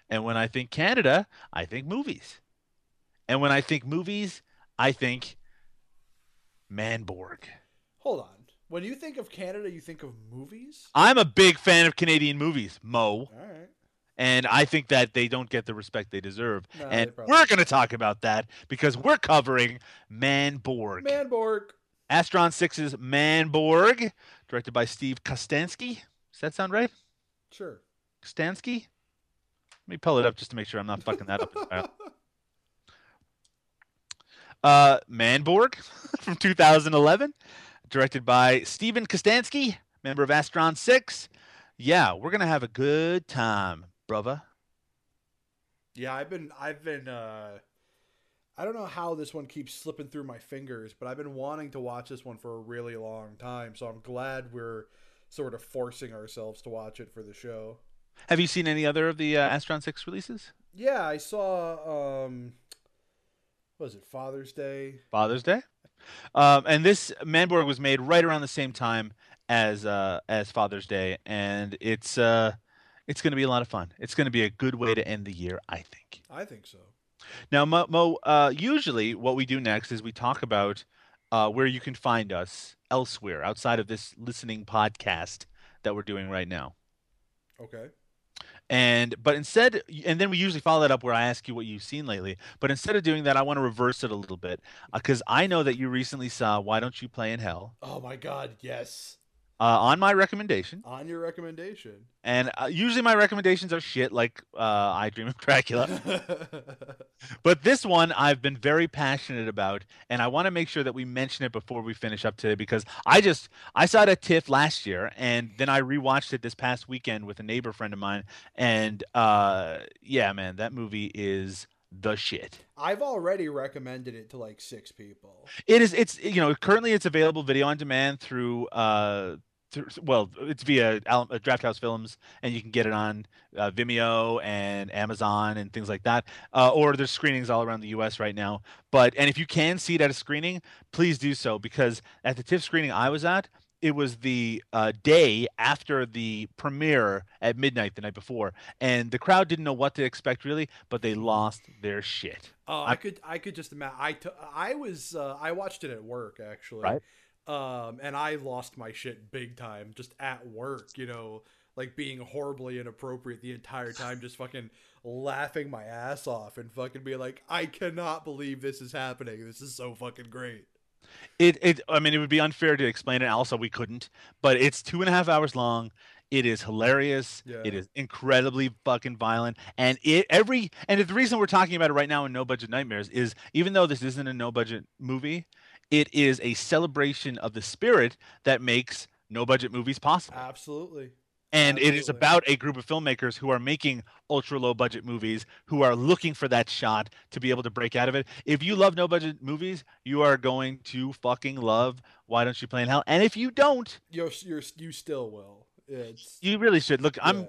And when I think Canada, I think movies. And when I think movies, I think Manborg. Hold on. When you think of Canada, you think of movies? I'm a big fan of Canadian movies, Mo, All right. and I think that they don't get the respect they deserve. No, and they we're going to talk about that because we're covering Manborg. Manborg. Astron 6's Manborg, directed by Steve Kostanski. Does that sound right? Sure. Kostanski? Let me pull it up just to make sure I'm not fucking that up. Uh, Manborg from 2011, directed by Steven Kostanski, member of Astron 6. Yeah, we're going to have a good time, brother. Yeah, I've been I've been uh I don't know how this one keeps slipping through my fingers, but I've been wanting to watch this one for a really long time, so I'm glad we're sort of forcing ourselves to watch it for the show. Have you seen any other of the uh, Astron 6 releases? Yeah, I saw um was it Father's Day? Father's Day. Um, and this Manborg was made right around the same time as uh, as Father's Day, and it's uh, it's going to be a lot of fun. It's going to be a good way to end the year, I think. I think so. Now, Mo, Mo uh, usually what we do next is we talk about uh, where you can find us elsewhere outside of this listening podcast that we're doing right now. Okay. And but instead, and then we usually follow that up where I ask you what you've seen lately. But instead of doing that, I want to reverse it a little bit uh, because I know that you recently saw Why Don't You Play in Hell Oh my God! Yes. Uh, on my recommendation. On your recommendation. And uh, usually my recommendations are shit like uh, I Dream of Dracula. but this one I've been very passionate about, and I want to make sure that we mention it before we finish up today because I just I saw it at TIFF last year, and then I rewatched it this past weekend with a neighbor friend of mine, and uh, yeah, man, that movie is the shit. I've already recommended it to like six people. It is. It's you know currently it's available video on demand through. Uh, through, well, it's via Al- uh, Drafthouse Films, and you can get it on uh, Vimeo and Amazon and things like that. Uh, or there's screenings all around the U.S. right now. But and if you can see it at a screening, please do so because at the TIFF screening I was at, it was the uh, day after the premiere at midnight the night before, and the crowd didn't know what to expect really, but they lost their shit. Oh, I, could I could just imagine. I t- I was uh, I watched it at work actually. Right. Um, and I lost my shit big time just at work. You know, like being horribly inappropriate the entire time, just fucking laughing my ass off and fucking being like, I cannot believe this is happening. This is so fucking great. It, it I mean it would be unfair to explain it. Also, we couldn't. But it's two and a half hours long. It is hilarious. Yeah. It is incredibly fucking violent. And it every and the reason we're talking about it right now in No Budget Nightmares is even though this isn't a no budget movie, it is a celebration of the spirit that makes no budget movies possible. Absolutely. And it is about a group of filmmakers who are making ultra low budget movies, who are looking for that shot to be able to break out of it. If you love no budget movies, you are going to fucking love Why Don't You Play in Hell? And if you don't, You're, you're you still will. It's you really should. Look, I'm yeah.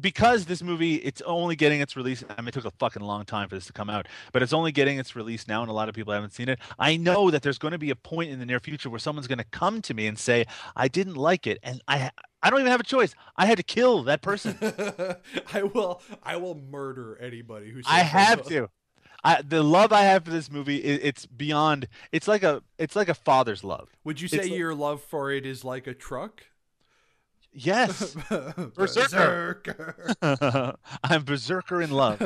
because this movie it's only getting its release i mean it took a fucking long time for this to come out but it's only getting its release now and a lot of people haven't seen it i know that there's going to be a point in the near future where someone's going to come to me and say i didn't like it and i i don't even have a choice i had to kill that person I will I will murder anybody who i have to I, the love I have for this movie, it, it's beyond. It's like a, it's like a father's love. Would you It's say like- your love for it is like a truck? Yes, Berserker. I'm berserker in love.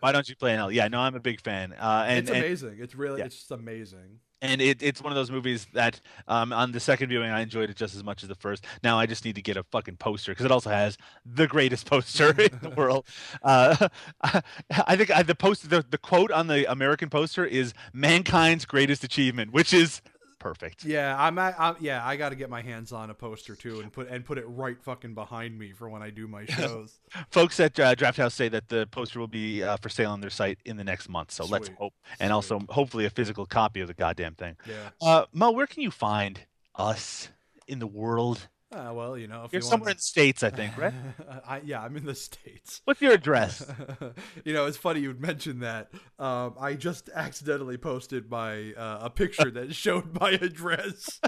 Why don't you play in hell? Yeah, no, I'm a big fan. Uh, and it's and- amazing. It's really yeah. it's just amazing. And it, it's one of those movies that um, on the second viewing I enjoyed it just as much as the first. Now I just need to get a fucking poster because it also has the greatest poster in the world. Uh, I think I, the post the, the quote on the American poster is "mankind's greatest achievement," which is perfect. Yeah, I'm, at, I'm yeah, I got to get my hands on a poster too and put and put it right fucking behind me for when I do my shows. Folks at uh, Drafthouse say that the poster will be uh, for sale on their site in the next month. So let's Sweet. hope, and also hopefully a physical copy of the goddamn thing. Yeah. Uh, Mo, where can you find us in the world? Ah, well, you know, if You're you somewhere in the states, I think, right? I, yeah, I'm in the states. What's your address? you know, it's funny you would mention that. Um, I just accidentally posted my uh, a picture that showed my address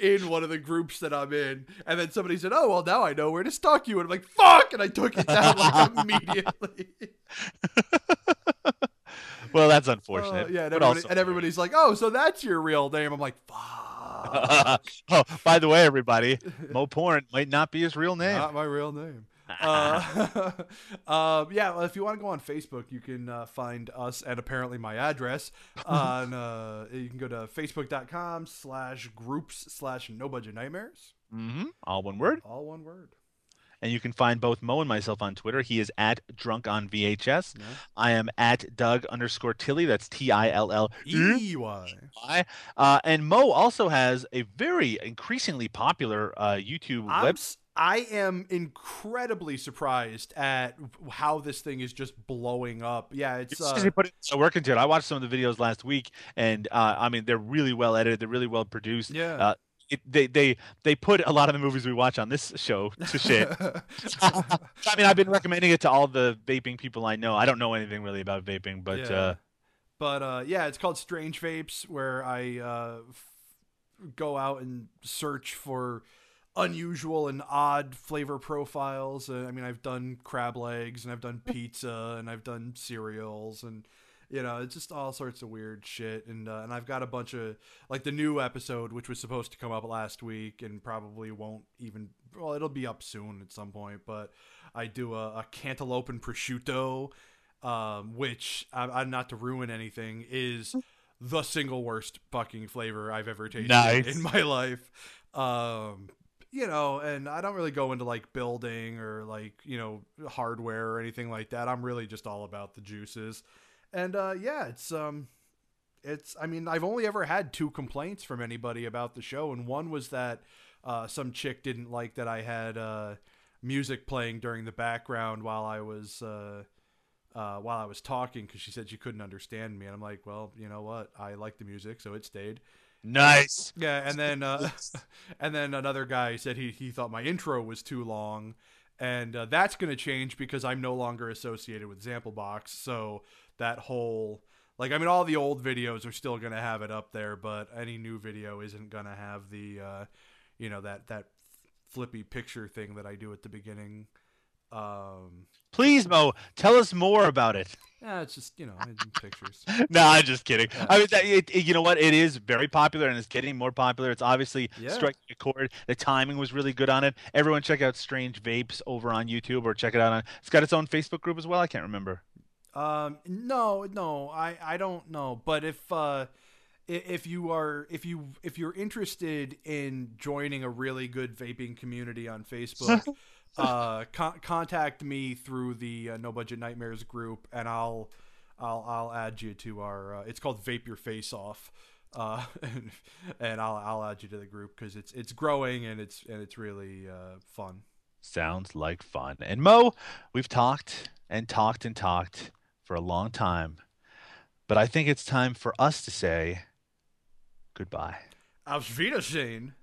in one of the groups that I'm in, and then somebody said, "Oh, well, now I know where to stalk you," and I'm like, "Fuck!" and I took it down like immediately. well, that's Uh, unfortunate. yeah, and, everybody, and everybody's like, "Oh, so that's your real name?" I'm like, "Fuck." oh, by the way, everybody, Mo Porn might not be his real name. Not my real name. Uh, um, yeah, well, if you want to go on Facebook, you can uh, find us and apparently my address on. Uh, you can go to facebook.com slash groups slash no budget nightmares. hmm All one word. All one word. And you can find both Mo and myself on Twitter. He is at drunk on VHS. I am at Doug underscore Tilley. That's T I L L E Y. Uh, and Mo also has a very increasingly popular uh, YouTube I'm web. I am incredibly surprised at how this thing is just blowing up. Yeah, it's. It's Uh, he put so work into it. I watched some of the videos last week, and uh, I mean they're really well edited. They're really well produced. Yeah. Uh, it, they they they put a lot of the movies we watch on this show to shit. I mean, I've been recommending it to all the vaping people I know. I don't know anything really about vaping, but Yeah. uh, but uh, yeah, it's called Strange Vapes, where I uh, f- go out and search for unusual and odd flavor profiles. Uh, I mean, I've done crab legs and I've done pizza and I've done cereals and you know, it's just all sorts of weird shit. And uh, and I've got a bunch of like the new episode, which was supposed to come up last week and probably won't even. Well, it'll be up soon at some point. But I do a, a cantaloupe and prosciutto, um, which I, I'm not to ruin anything is the single worst fucking flavor I've ever tasted Nice. in my life. Um, you know, and I don't really go into like building or like, you know, hardware or anything like that. I'm really just all about the juices. And uh yeah, it's um it's I mean, I've only ever had two complaints from anybody about the show and one was that uh some chick didn't like that I had uh music playing during the background while I was uh uh, while I was talking because she said she couldn't understand me, and I'm like, well, you know what? I like the music, so it stayed. Nice. Yeah, and then uh, and then another guy said he he thought my intro was too long, and uh, that's going to change because I'm no longer associated with Samplebox. So that whole like I mean, all the old videos are still going to have it up there, but any new video isn't going to have the uh, you know that that flippy picture thing that I do at the beginning. Um, Please, Mo, tell us more about it. yeah, it's just you know pictures. no, I'm just kidding. I mean, that, it, it- you know what? It is very popular and it's getting more popular. It's obviously Yeah. striking a chord. The timing was really good on it. Everyone, check out Strange Vapes over on YouTube or check it out on. It's got its own Facebook group as well. I can't remember. Um, no, no, I, I don't know. But if uh, if you are if you if you're interested in joining a really good vaping community on Facebook, uh, con- contact me through the uh, No Budget Nightmares group, and I'll I'll I'll add you to our. Uh, it's called Vape Your Face Off. Uh, and, and I'll I'll add you to the group because it's it's growing and it's and it's really uh, fun. Sounds like fun. And Mo, we've talked and talked and talked for a long time, but I think it's time for us to say goodbye. Auf Wiedersehen.